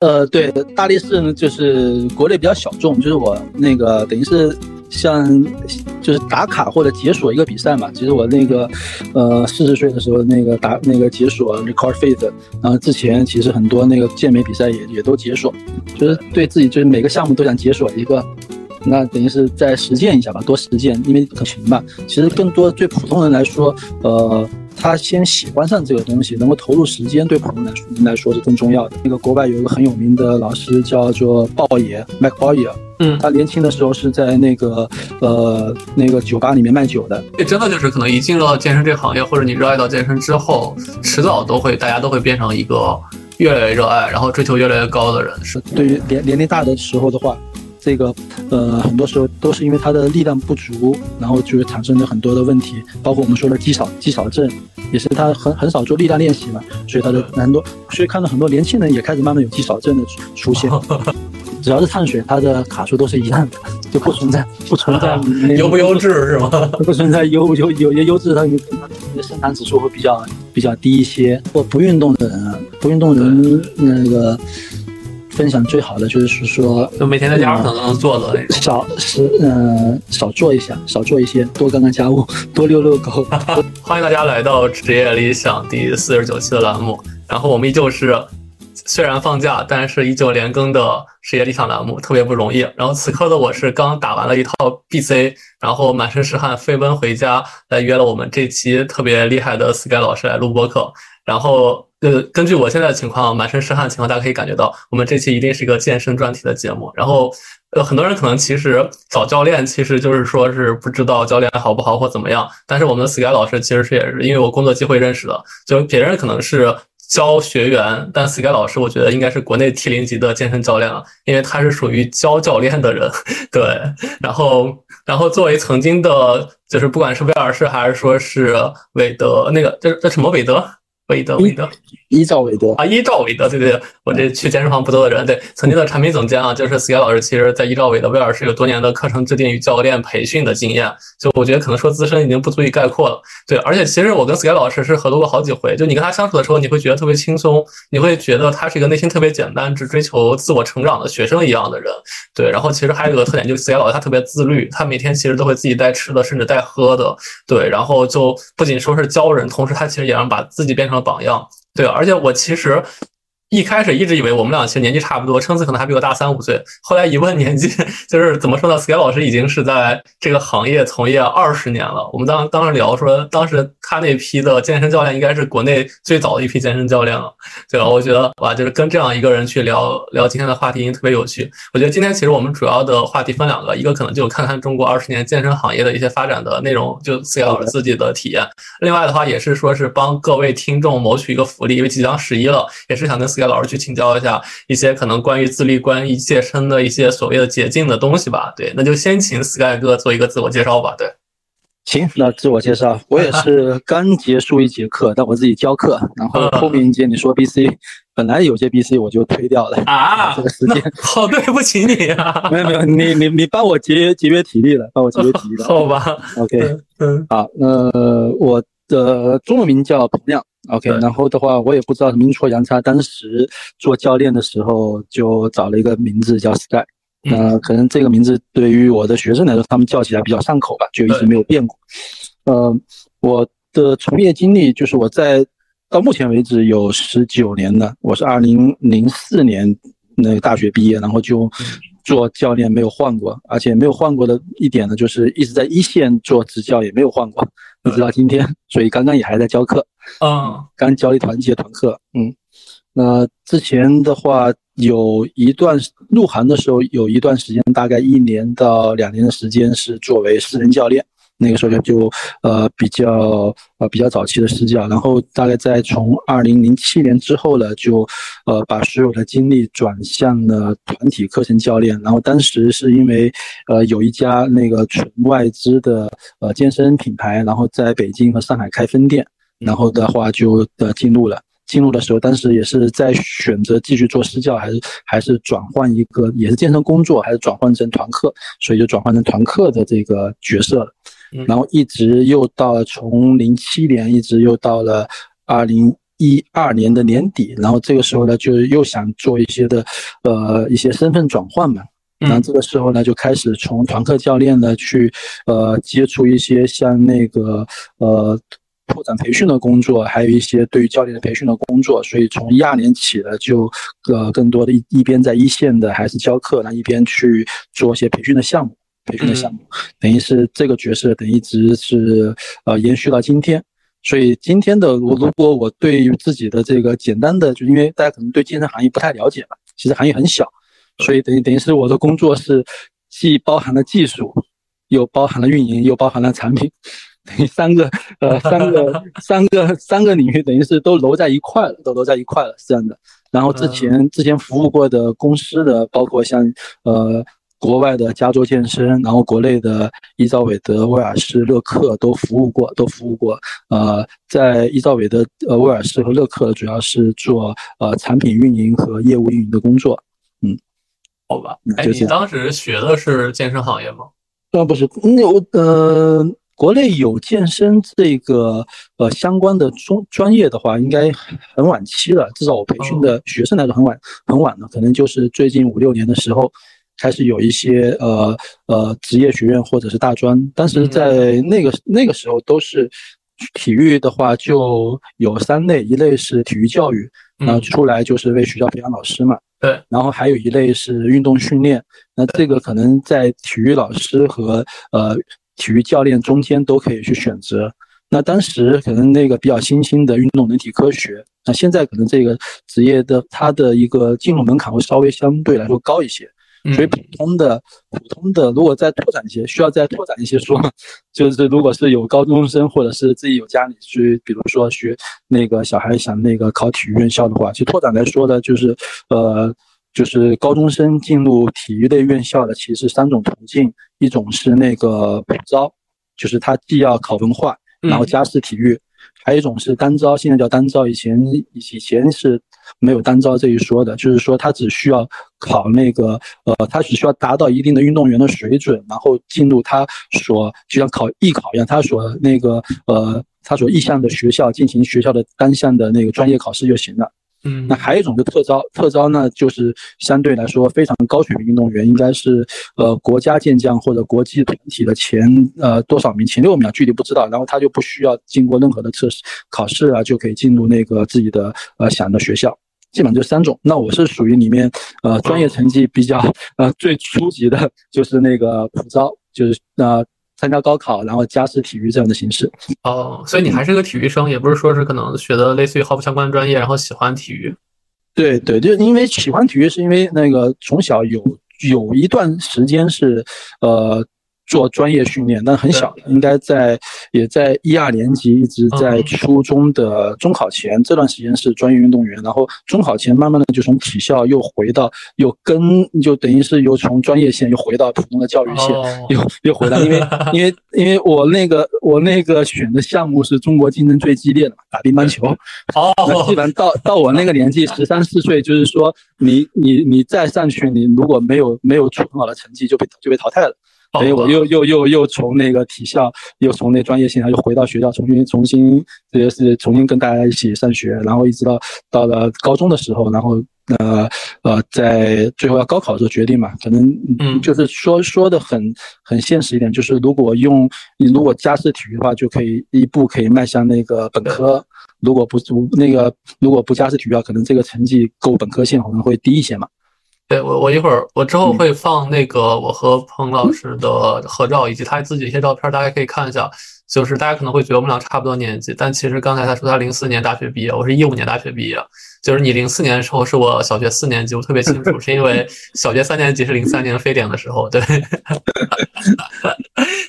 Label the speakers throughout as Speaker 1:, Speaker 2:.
Speaker 1: 呃，对，大力士呢，就是国内比较小众，就是我那个等于是像就是打卡或者解锁一个比赛嘛。其实我那个呃四十岁的时候那个打那个解锁 Record Face，然后之前其实很多那个健美比赛也也都解锁，就是对自己就是每个项目都想解锁一个，那等于是在实践一下吧，多实践，因为可行嘛。其实更多对普通人来说，呃。他先喜欢上这个东西，能够投入时间，对普通来说来说是更重要的。那个国外有一个很有名的老师叫做鲍爷，Mac 鲍爷，嗯，他年轻的时候是在那个呃那个酒吧里面卖酒的。
Speaker 2: 这真的就是可能一进入到健身这个行业，或者你热爱到健身之后，迟早都会大家都会变成一个越来越热爱，然后追求越来越高的人。
Speaker 1: 是对于年年龄大的时候的话。这个呃，很多时候都是因为他的力量不足，然后就会产生了很多的问题，包括我们说的肌少肌少症，也是他很很少做力量练习嘛，所以他的难度，所以看到很多年轻人也开始慢慢有肌少症的出现。只要是碳水，它的卡数都是一样的，就不存在 不存在
Speaker 2: 优不优质是吗？
Speaker 1: 不存在优优有些优质，它的生产指数会比较比较低一些。或不运动的人，不运动人那个。分享最好的就是说，
Speaker 2: 就每天在家可能做的，
Speaker 1: 少是嗯少做一下，少做一些，多干干家务，多遛遛狗。
Speaker 2: 欢迎大家来到职业理想第四十九期的栏目。然后我们依旧是虽然放假，但是依旧连更的职业理想栏目，特别不容易。然后此刻的我是刚打完了一套 BC，然后满身是汗飞奔回家，来约了我们这期特别厉害的 Sky 老师来录播课。然后。呃，根据我现在的情况，满身是汗的情况，大家可以感觉到，我们这期一定是一个健身专题的节目。然后，呃，很多人可能其实找教练，其实就是说是不知道教练好不好或怎么样。但是我们的 Sky 老师其实是也是因为我工作机会认识的，就别人可能是教学员，但 Sky 老师我觉得应该是国内 T 零级的健身教练了，因为他是属于教教练的人。对，然后，然后作为曾经的，就是不管是威尔士还是说是韦德，那个叫叫什么韦德？韦德，韦德，
Speaker 1: 依照韦德。
Speaker 2: 啊，依照韦德，对对对，我这去健身房不多的人，对，曾经的产品总监啊，就是 Sky 老师，其实在依照韦德威尔是有多年的课程制定与教练培训的经验，就我觉得可能说资深已经不足以概括了，对，而且其实我跟 Sky 老师是合作过好几回，就你跟他相处的时候，你会觉得特别轻松，你会觉得他是一个内心特别简单，只追求自我成长的学生一样的人，对，然后其实还有一个特点，就是 Sky 老师他特别自律，他每天其实都会自己带吃的，甚至带喝的，对，然后就不仅说是教人，同时他其实也让把自己变成。榜样，对，而且我其实。一开始一直以为我们俩其实年纪差不多，称子可能还比我大三五岁。后来一问年纪，就是怎么说呢？Sky 老师已经是在这个行业从业二十年了。我们当当时聊说，当时他那批的健身教练应该是国内最早的一批健身教练了，对吧？我觉得哇，就是跟这样一个人去聊聊今天的话题，特别有趣。我觉得今天其实我们主要的话题分两个，一个可能就看看中国二十年健身行业的一些发展的内容，就 Sky 老师自己的体验。另外的话，也是说是帮各位听众谋取一个福利，因为即将十一了，也是想跟 Sky。老师去请教一下一些可能关于自律、关于健身的一些所谓的捷径的东西吧。对，那就先请 Sky 哥做一个自我介绍吧。对，
Speaker 1: 行，那自我介绍，我也是刚结束一节课，但我自己教课，然后后面一节你说 BC，本来有些 BC 我就推掉了啊，这个时间，
Speaker 2: 好对不起你啊，
Speaker 1: 没有没有，你你你帮我节约节约体力了，帮我节约体力了，
Speaker 2: 好吧
Speaker 1: ，OK，嗯，好，那我的中文名叫彭亮。OK，然后的话，我也不知道阴错阳差，当时做教练的时候就找了一个名字叫 Sky，那可能这个名字对于我的学生来说，他们叫起来比较上口吧，就一直没有变过。呃，我的从业经历就是我在到目前为止有十九年了，我是二零零四年那个大学毕业，然后就做教练没有换过，而且没有换过的一点呢，就是一直在一线做执教也没有换过。一直到今天，所以刚刚也还在教课，
Speaker 2: 啊，
Speaker 1: 刚教了一团节团课，嗯，那之前的话有一段入行的时候有一段时间，大概一年到两年的时间是作为私人教练。那个时候就就呃比较呃比较早期的私教，然后大概在从二零零七年之后呢，就呃把所有的精力转向了团体课程教练。然后当时是因为呃有一家那个纯外资的呃健身品牌，然后在北京和上海开分店，然后的话就呃进入了。进入的时候，当时也是在选择继续做私教，还是还是转换一个也是健身工作，还是转换成团课，所以就转换成团课的这个角色了。然后一直又到了从零七年，一直又到了二零一二年的年底，然后这个时候呢，就又想做一些的，呃，一些身份转换嘛。然后这个时候呢，就开始从团课教练呢去，呃，接触一些像那个呃拓展培训的工作，还有一些对于教练的培训的工作。所以从一二年起呢，就呃更多的一一边在一线的还是教课，那一边去做一些培训的项目，培训的项目，等于是这个角色等一直是呃延续到今天。所以今天的我，如果我对于自己的这个简单的，就因为大家可能对健身行业不太了解嘛，其实行业很小。所以等于等于是我的工作是既包含了技术，又包含了运营，又包含了产品，等于三个呃三个三个三个领域，等于是都揉在一块了，都揉在一块了，是这样的。然后之前之前服务过的公司的，包括像呃国外的加州健身，然后国内的伊兆韦德、威尔士、乐克都服务过，都服务过。呃，在伊兆韦德、呃威尔士和乐克，主要是做呃产品运营和业务运营的工作。
Speaker 2: 嗯好吧，哎，你当时学的是健身行业吗？
Speaker 1: 呃，不是，那我呃，国内有健身这个呃相关的专专业的话，应该很晚期了。至少我培训的学生来说，很晚很晚了，可能就是最近五六年的时候开始有一些呃呃职业学院或者是大专。但是在那个那个时候，都是体育的话就有三类，一类是体育教育，然后出来就是为学校培养老师嘛。
Speaker 2: 对，
Speaker 1: 然后还有一类是运动训练，那这个可能在体育老师和呃体育教练中间都可以去选择。那当时可能那个比较新兴的运动人体科学，那现在可能这个职业的它的一个进入门槛会稍微相对来说高一些。所以普通的普通的，如果再拓展一些，需要再拓展一些说，就是如果是有高中生或者是自己有家里去，比如说学那个小孩想那个考体育院校的话，其实拓展来说呢，就是呃，就是高中生进入体育类院校的其实三种途径，一种是那个普招，就是他既要考文化，然后加试体育，还有一种是单招，现在叫单招，以前以前是。没有单招这一说的，就是说他只需要考那个，呃，他只需要达到一定的运动员的水准，然后进入他所就像考艺考一样，他所那个，呃，他所意向的学校进行学校的单项的那个专业考试就行了。
Speaker 2: 嗯，
Speaker 1: 那还有一种就特招，特招呢就是相对来说非常高水平运动员，应该是呃国家健将或者国际团体的前呃多少名，前六名具体不知道，然后他就不需要经过任何的测试考试啊，就可以进入那个自己的呃想的学校。基本就三种，那我是属于里面，呃，专业成绩比较，呃，最初级的，就是那个普招，就是呃，参加高考，然后加试体育这样的形式。
Speaker 2: 哦，所以你还是个体育生，也不是说是可能学的类似于毫不相关的专业，然后喜欢体育。
Speaker 1: 对对，就因为喜欢体育，是因为那个从小有有一段时间是，呃。做专业训练，但很小，应该在也在一二年级，一直在初中的中考前这段时间是专业运动员，然后中考前慢慢的就从体校又回到，又跟就等于是又从专业线又回到普通的教育线，又又回来，因为 因为因为我那个我那个选的项目是中国竞争最激烈的嘛，打乒乓球，
Speaker 2: 哦，
Speaker 1: 基本上到到我那个年纪十三四岁，就是说你你你再上去，你如果没有没有出很好的成绩，就被就被淘汰了。所以我又又又又从那个体校，又从那专业线上又回到学校，重新重新，这也是重新跟大家一起上学，然后一直到到了高中的时候，然后呃呃，在最后要高考的时候决定嘛，可能嗯就是说说的很很现实一点，就是如果用你如果加试体育的话，就可以一步可以迈向那个本科，如果不不那个如果不加试体育，可能这个成绩够本科线可能会低一些嘛。
Speaker 2: 对我，我一会儿我之后会放那个我和彭老师的合照，以及他自己一些照片，大家可以看一下。就是大家可能会觉得我们俩差不多年纪，但其实刚才他说他零四年大学毕业，我是一五年大学毕业。就是你零四年的时候是我小学四年级，我特别清楚，是因为小学三年级是零三年非典的时候。对，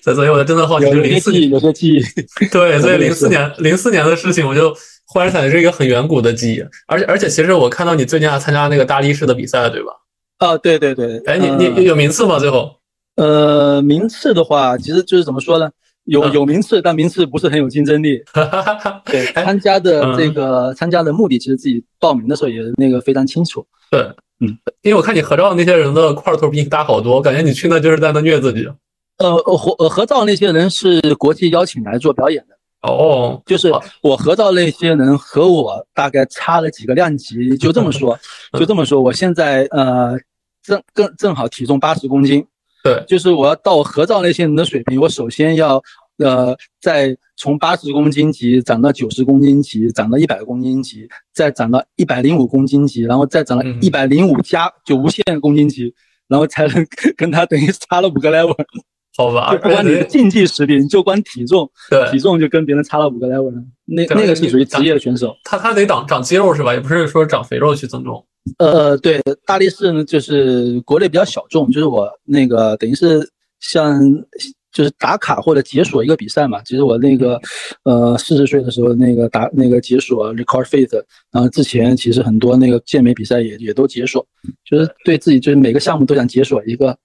Speaker 2: 所以我就真的好奇，就零四
Speaker 1: 年有些记忆。
Speaker 2: 对，所以零四年零四年的事情，我就忽然想起是一个很远古的记忆。而且而且，其实我看到你最近还参加那个大力士的比赛，对吧？
Speaker 1: 啊，对对对，
Speaker 2: 哎，你你有名次吗？最后，
Speaker 1: 呃，名次的话，其实就是怎么说呢？有有名次，但名次不是很有竞争力。对，参加的这个参加的目的，其实自己报名的时候也那个非常清楚。
Speaker 2: 对，嗯，因为我看你合照那些人的块头比你大好多，我感觉你去那就是在那虐自己。
Speaker 1: 呃，合合照那些人是国际邀请来做表演的。
Speaker 2: 哦，
Speaker 1: 就是我合照那些人和我大概差了几个量级，就这么说，就这么说。我现在呃正正正好体重八十公斤，
Speaker 2: 对，
Speaker 1: 就是我要到合照那些人的水平，我首先要呃再从八十公斤级涨到九十公斤级，涨到一百公斤级，再涨到一百零五公斤级，然后再涨到一百零五加就无限公斤级。然后才能跟他等于差了五个 level，
Speaker 2: 好吧？
Speaker 1: 不管你的竞技实力，你就光体重，
Speaker 2: 对，
Speaker 1: 体重就跟别人差了五个 level 了。那那个是属于职业选手，
Speaker 2: 他他得长长肌肉是吧？也不是说长肥肉去增重。
Speaker 1: 呃，对，大力士呢就是国内比较小众，就是我那个等于是像就是打卡或者解锁一个比赛嘛。其实我那个呃四十岁的时候那个打那个解锁 record faith，然后之前其实很多那个健美比赛也也都解锁。就是对自己，就是每个项目都想解锁一个，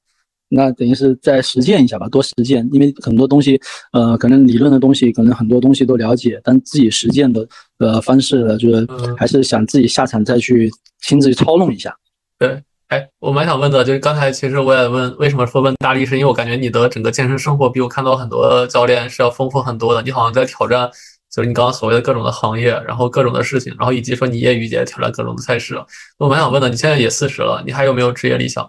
Speaker 1: 那等于是再实践一下吧，多实践。因为很多东西，呃，可能理论的东西，可能很多东西都了解，但自己实践的呃方式，就是还是想自己下场再去亲自去操弄一下。
Speaker 2: 对，哎，我蛮想问的，就是刚才其实我也问，为什么说问大力，是因为我感觉你的整个健身生活比我看到很多教练是要丰富很多的。你好像在挑战。就是你刚刚所谓的各种的行业，然后各种的事情，然后以及说你业余也挑战各种的赛事。我蛮想问的，你现在也四十了，你还有没有职业理想？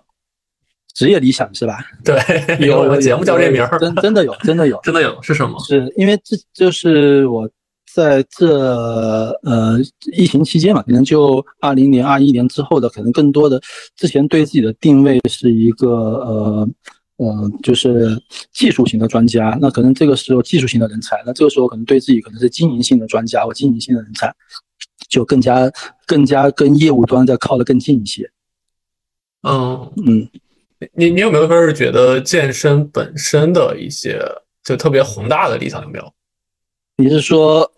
Speaker 1: 职业理想是吧？
Speaker 2: 对，有节目叫这名儿，
Speaker 1: 真真的有，真的有，
Speaker 2: 真的有是什么？
Speaker 1: 是因为这就是我在这呃疫情期间嘛，可能就二零年、二一年之后的，可能更多的之前对自己的定位是一个呃。嗯，就是技术型的专家，那可能这个时候技术型的人才，那这个时候可能对自己可能是经营性的专家或经营性的人才，就更加更加跟业务端在靠得更近一些。
Speaker 2: 嗯嗯，你你有没有说是觉得健身本身的一些就特别宏大的理想有没有？
Speaker 1: 你是说？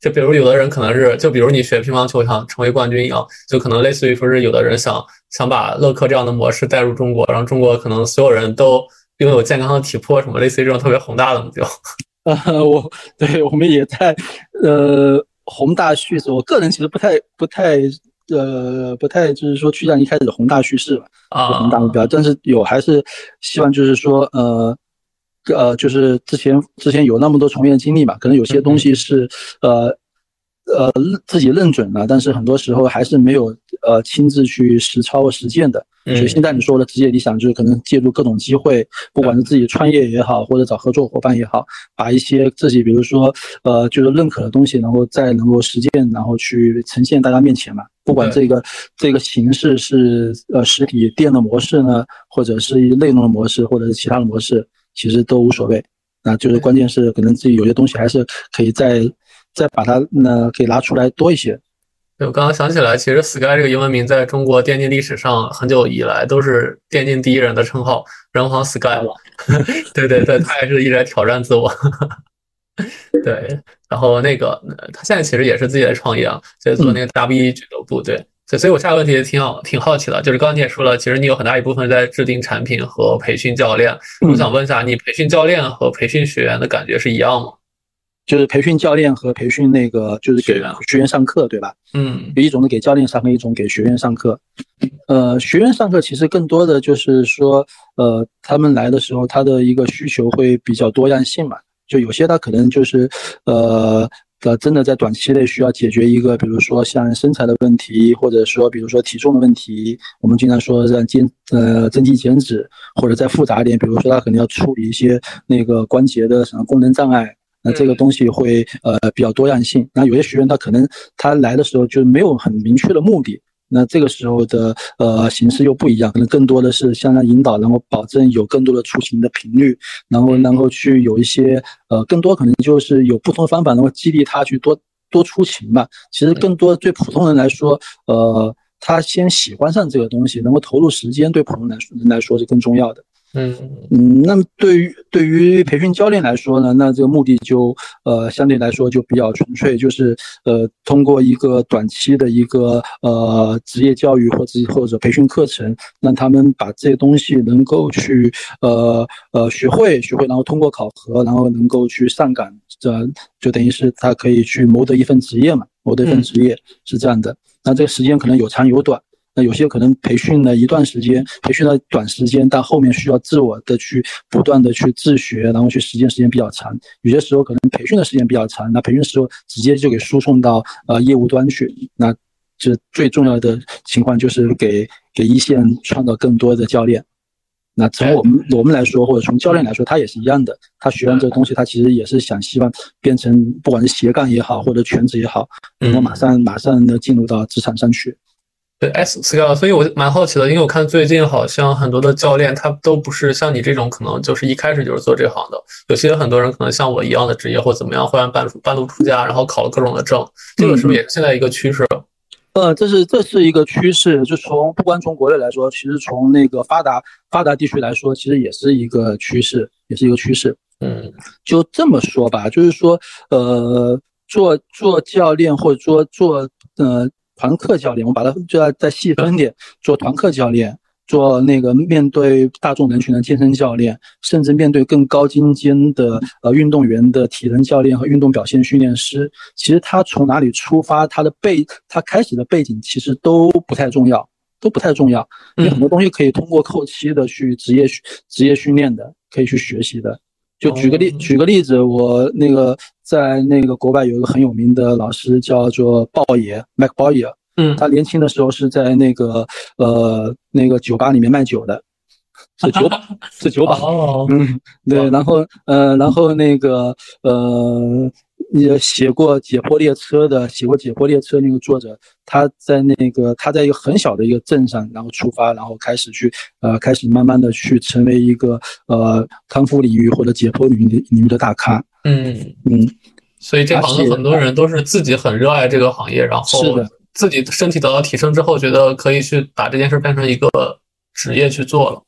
Speaker 2: 就比如有的人可能是，就比如你学乒乓球想成为冠军一样，就可能类似于说是有的人想想把乐客这样的模式带入中国，让中国可能所有人都拥有健康的体魄，什么类似于这种特别宏大的目标。
Speaker 1: 呃，我对我们也在呃宏大叙事，我个人其实不太不太呃不太就是说趋向一开始的宏大叙事吧，啊，宏大目标，但是有还是希望就是说呃。呃，就是之前之前有那么多从业经历嘛，可能有些东西是，呃，呃自己认准了，但是很多时候还是没有呃亲自去实操实践的。所以现在你说的职业理想，就是可能借助各种机会，不管是自己创业也好，或者找合作伙伴也好，把一些自己比如说呃就是认可的东西，然后再能够实践，然后去呈现大家面前嘛。不管这个这个形式是呃实体店的模式呢，或者是内容的模式，或者是其他的模式。其实都无所谓，那就是关键是可能自己有些东西还是可以再再把它那给拿出来多一些。
Speaker 2: 对我刚刚想起来，其实 Sky 这个英文名在中国电竞历史上很久以来都是电竞第一人的称号，人皇 Sky。对对对，他也是一直在挑战自我。对，然后那个他现在其实也是自己在创业啊，在做那个 WE 俱乐部。对。所以，我下个问题挺好，挺好奇的，就是刚刚你也说了，其实你有很大一部分在制定产品和培训教练。我想问一下，你培训教练和培训学员的感觉是一样吗？
Speaker 1: 就是培训教练和培训那个，就是给学员上课，对吧？
Speaker 2: 嗯，
Speaker 1: 有一种是给教练上课，一种给学员上课。呃，学员上课其实更多的就是说，呃，他们来的时候，他的一个需求会比较多样性嘛，就有些他可能就是，呃。呃，真的在短期内需要解决一个，比如说像身材的问题，或者说比如说体重的问题，我们经常说让减呃增肌减脂，或者再复杂一点，比如说他可能要处理一些那个关节的什么功能障碍，那这个东西会呃比较多样性。那有些学员他可能他来的时候就没有很明确的目的。那这个时候的呃形式又不一样，可能更多的是向上引导，然后保证有更多的出行的频率，然后能够去有一些呃更多可能就是有不同的方法能够激励他去多多出行吧。其实更多对普通人来说，呃，他先喜欢上这个东西，能够投入时间，对普通人人来说是更重要的。
Speaker 2: 嗯
Speaker 1: 嗯，那么对于对于培训教练来说呢，那这个目的就呃相对来说就比较纯粹，就是呃通过一个短期的一个呃职业教育或者或者培训课程，让他们把这些东西能够去呃呃学会学会，然后通过考核，然后能够去上岗，这就等于是他可以去谋得一份职业嘛，谋得一份职业是这样的。那这个时间可能有长有短。那有些可能培训了一段时间，培训了短时间，但后面需要自我的去不断的去自学，然后去实践时间比较长。有些时候可能培训的时间比较长，那培训的时候直接就给输送到呃业务端去。那这最重要的情况就是给给一线创造更多的教练。那从我们我们来说，或者从教练来说，他也是一样的。他学完这个东西，他其实也是想希望变成，不管是斜杠也好，或者全职也好，能够马上马上的进入到职场上去。
Speaker 2: 对，S scale，所以我蛮好奇的，因为我看最近好像很多的教练，他都不是像你这种，可能就是一开始就是做这行的。有些很多人可能像我一样的职业或怎么样，忽然半半路出家，然后考了各种的证，这个是不是也是现在一个趋势？
Speaker 1: 呃，这是这是一个趋势，就从不光从国内来说，其实从那个发达发达地区来说，其实也是一个趋势，也是一个趋势。
Speaker 2: 嗯，
Speaker 1: 就这么说吧，就是说，呃，做做教练或者说做呃团课教练，我把它就要再细分点，做团课教练。做那个面对大众人群的健身教练，甚至面对更高精尖的呃运动员的体能教练和运动表现训练师，其实他从哪里出发，他的背他开始的背景其实都不太重要，都不太重要。有很多东西可以通过后期的去职业职业训练的，可以去学习的。就举个例举个例子，我那个在那个国外有一个很有名的老师叫做鲍爷，Mac 鲍爷。
Speaker 2: 嗯，
Speaker 1: 他年轻的时候是在那个呃那个酒吧里面卖酒的，是酒吧，是酒吧。
Speaker 2: 哦，
Speaker 1: 嗯，对，然后呃，然后那个呃，也写过《解剖列车》的，写过《解剖列车》那个作者，他在那个他在一个很小的一个镇上，然后出发，然后开始去呃，开始慢慢的去成为一个呃康复领域或者解剖领域领域的大咖。
Speaker 2: 嗯
Speaker 1: 嗯，
Speaker 2: 所以这行的很多人都是自己很热爱这个行业，然后。自己身体得到提升之后，觉得可以去把这件事变成一个职业去做了。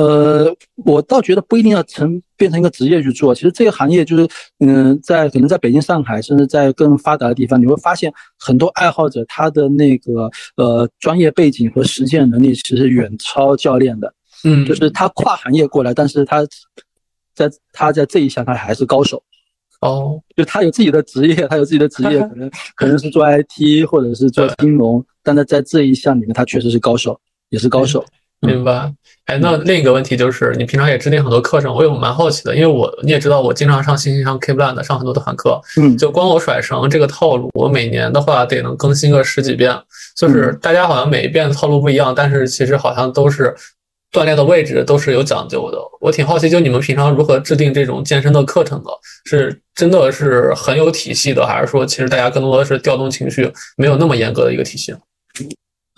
Speaker 1: 呃，我倒觉得不一定要成变成一个职业去做。其实这个行业就是，嗯，在可能在北京、上海，甚至在更发达的地方，你会发现很多爱好者他的那个呃专业背景和实践能力其实远超教练的。
Speaker 2: 嗯，
Speaker 1: 就是他跨行业过来，但是他在他在这一项他还是高手。
Speaker 2: 哦，
Speaker 1: 就他有自己的职业，他有自己的职业，可能可能是做 IT 或者是做金融，但他在这一项里面，他确实是高手，也是高手。
Speaker 2: 明白。哎，那另一个问题就是，你平常也制定很多课程，我有蛮好奇的，因为我你也知道，我经常上星星上 Keep Land 上很多的团课，
Speaker 1: 嗯，
Speaker 2: 就光我甩绳这个套路，我每年的话得能更新个十几遍，就是大家好像每一遍的套路不一样，但是其实好像都是。锻炼的位置都是有讲究的，我挺好奇，就你们平常如何制定这种健身的课程的？是真的是很有体系的，还是说其实大家更多的是调动情绪，没有那么严格的一个体系？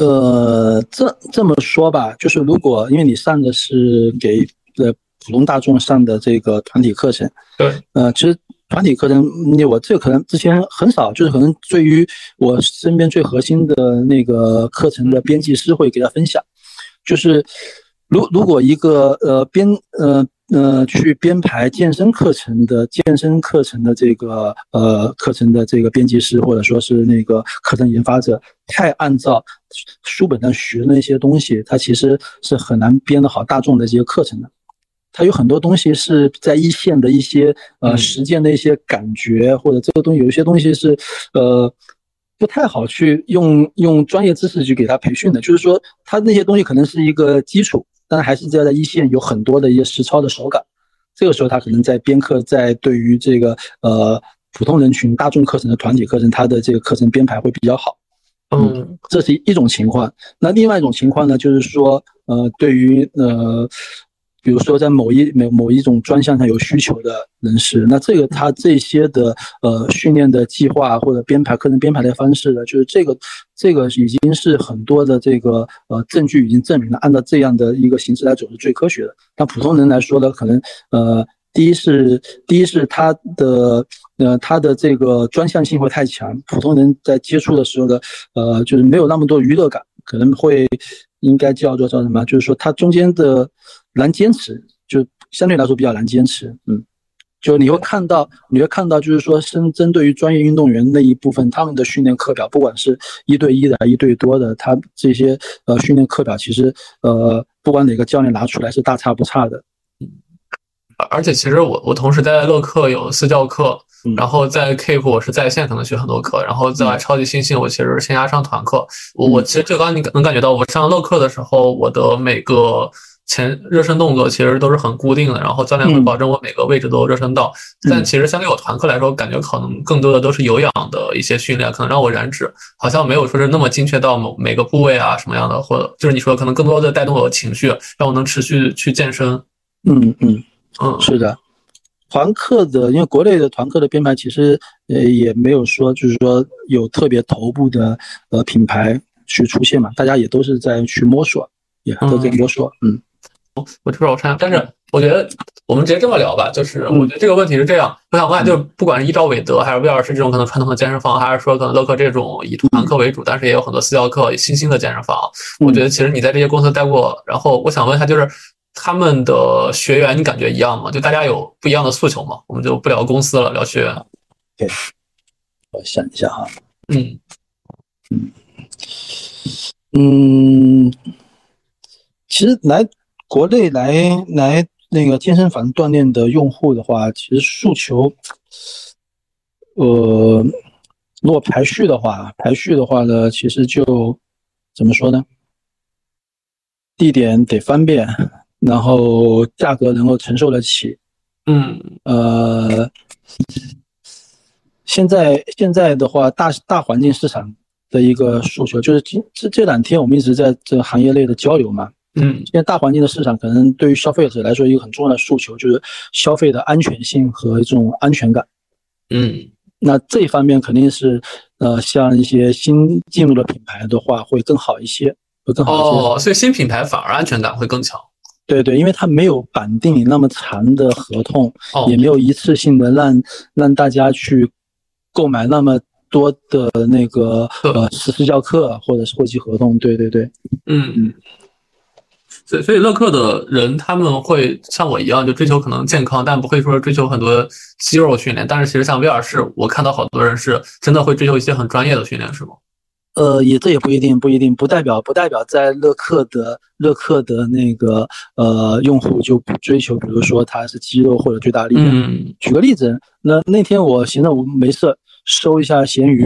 Speaker 1: 呃，这这么说吧，就是如果因为你上的是给呃普通大众上的这个团体课程，
Speaker 2: 对，
Speaker 1: 呃，其实团体课程，你我这可能之前很少，就是可能对于我身边最核心的那个课程的编辑师会给他分享，就是。如如果一个呃编呃呃去编排健身课程的健身课程的这个呃课程的这个编辑师或者说是那个课程研发者太按照书本上学的那些东西，他其实是很难编得好大众的这些课程的。他有很多东西是在一线的一些呃实践的一些感觉，或者这个东西有一些东西是呃不太好去用用专业知识去给他培训的。就是说，他那些东西可能是一个基础。但还是要在一线有很多的一些实操的手感，这个时候他可能在编课，在对于这个呃普通人群、大众课程的团体课程，他的这个课程编排会比较好。
Speaker 2: 嗯，
Speaker 1: 这是一种情况。那另外一种情况呢，就是说呃，对于呃。比如说，在某一某某一种专项上有需求的人士，那这个他这些的呃训练的计划或者编排课程编排的方式呢，就是这个这个已经是很多的这个呃证据已经证明了，按照这样的一个形式来走是最科学的。那普通人来说呢，可能呃第一是第一是他的呃他的这个专项性会太强，普通人在接触的时候的呃就是没有那么多娱乐感，可能会应该叫做叫什么？就是说它中间的。难坚持，就相对来说比较难坚持。嗯，就你会看到，你会看到，就是说，针针对于专业运动员那一部分，他们的训练课表，不管是一对一的、一对多的，他这些呃训练课表，其实呃，不管哪个教练拿出来是大差不差的。
Speaker 2: 而且其实我我同时在乐课有私教课，
Speaker 1: 嗯
Speaker 2: 然后在 Keep 我是在线可能学很多课，然后在超级新星我其实线下上团课。我我其实这刚刚你能感觉到，我上乐课的时候，我的每个前热身动作其实都是很固定的，然后教练会
Speaker 1: 嗯
Speaker 2: 保证我每个位置都热身到。但其实相对我团课来说，感觉可能更多的都是有氧的一些训练，可能让我燃脂，好像没有说是那么精确到某每个部位啊什么样的，或者就是你说可能更多的带动我的情绪，让我能持续去健身。
Speaker 1: 嗯嗯，
Speaker 2: 嗯，
Speaker 1: 是的。团课的，因为国内的团课的编排其实呃也没有说就是说有特别头部的呃品牌去出现嘛，大家也都是在去摸索，也都在摸索。嗯。
Speaker 2: 我这边我看，但是我觉得我们直接这么聊吧，就是
Speaker 1: 嗯。
Speaker 2: 我觉得这个问题是这样，我想问，就是不管是依照韦德还是威尔士这种可能传统的健身房，还是说可能乐客这种以团课为主，但是也有很多私教课、新兴的健身房，
Speaker 1: 嗯。
Speaker 2: 我觉得其实你在这些公司待过，然后我想问一下，就是他们的学员你感觉一样吗？就大家有不一样的诉求吗？我们就不聊公司了，聊学员。
Speaker 1: 对我想一下哈，
Speaker 2: 嗯
Speaker 1: 嗯嗯，其实来国内来来那个健身房锻炼的用户的话，其实诉求，呃，如果排序的话，排序的话呢，其实就怎么说呢？地点得方便，然后价格能够承受得起，
Speaker 2: 嗯
Speaker 1: 呃，现在现在的话，大大环境市场的一个诉求，就是今这这两天我们一直在这个行业内的交流嘛。
Speaker 2: 嗯
Speaker 1: 现在大环境的市场，可能对于消费者来说，一个很重要的诉求就是消费的安全性和这种安全感。
Speaker 2: 嗯
Speaker 1: 那这一方面肯定是，呃，像一些新进入的品牌的话，会更好一些，会更好一些。
Speaker 2: 哦，所以新品牌反而安全感会更强。
Speaker 1: 对对，因为它没有绑定你那么长的合同，
Speaker 2: 哦
Speaker 1: 也没有一次性的让让大家去购买那么多的那个呃私私教课或者是会籍合同。对对对，
Speaker 2: 嗯嗯，所以所以乐客的人他们会像我一样，就追求可能健康，但不会说追求很多肌肉训练。但是其实像威尔士，我看到好多人是真的会追求一些很专业的训练，是吗？
Speaker 1: 呃，也这也不一定，不一定，不代表不代表在乐客的乐客的那个呃用户就不追求，比如说他是肌肉或者最大力量。
Speaker 2: 嗯
Speaker 1: 举个例子，那那天我闲着我没事搜一下闲鱼，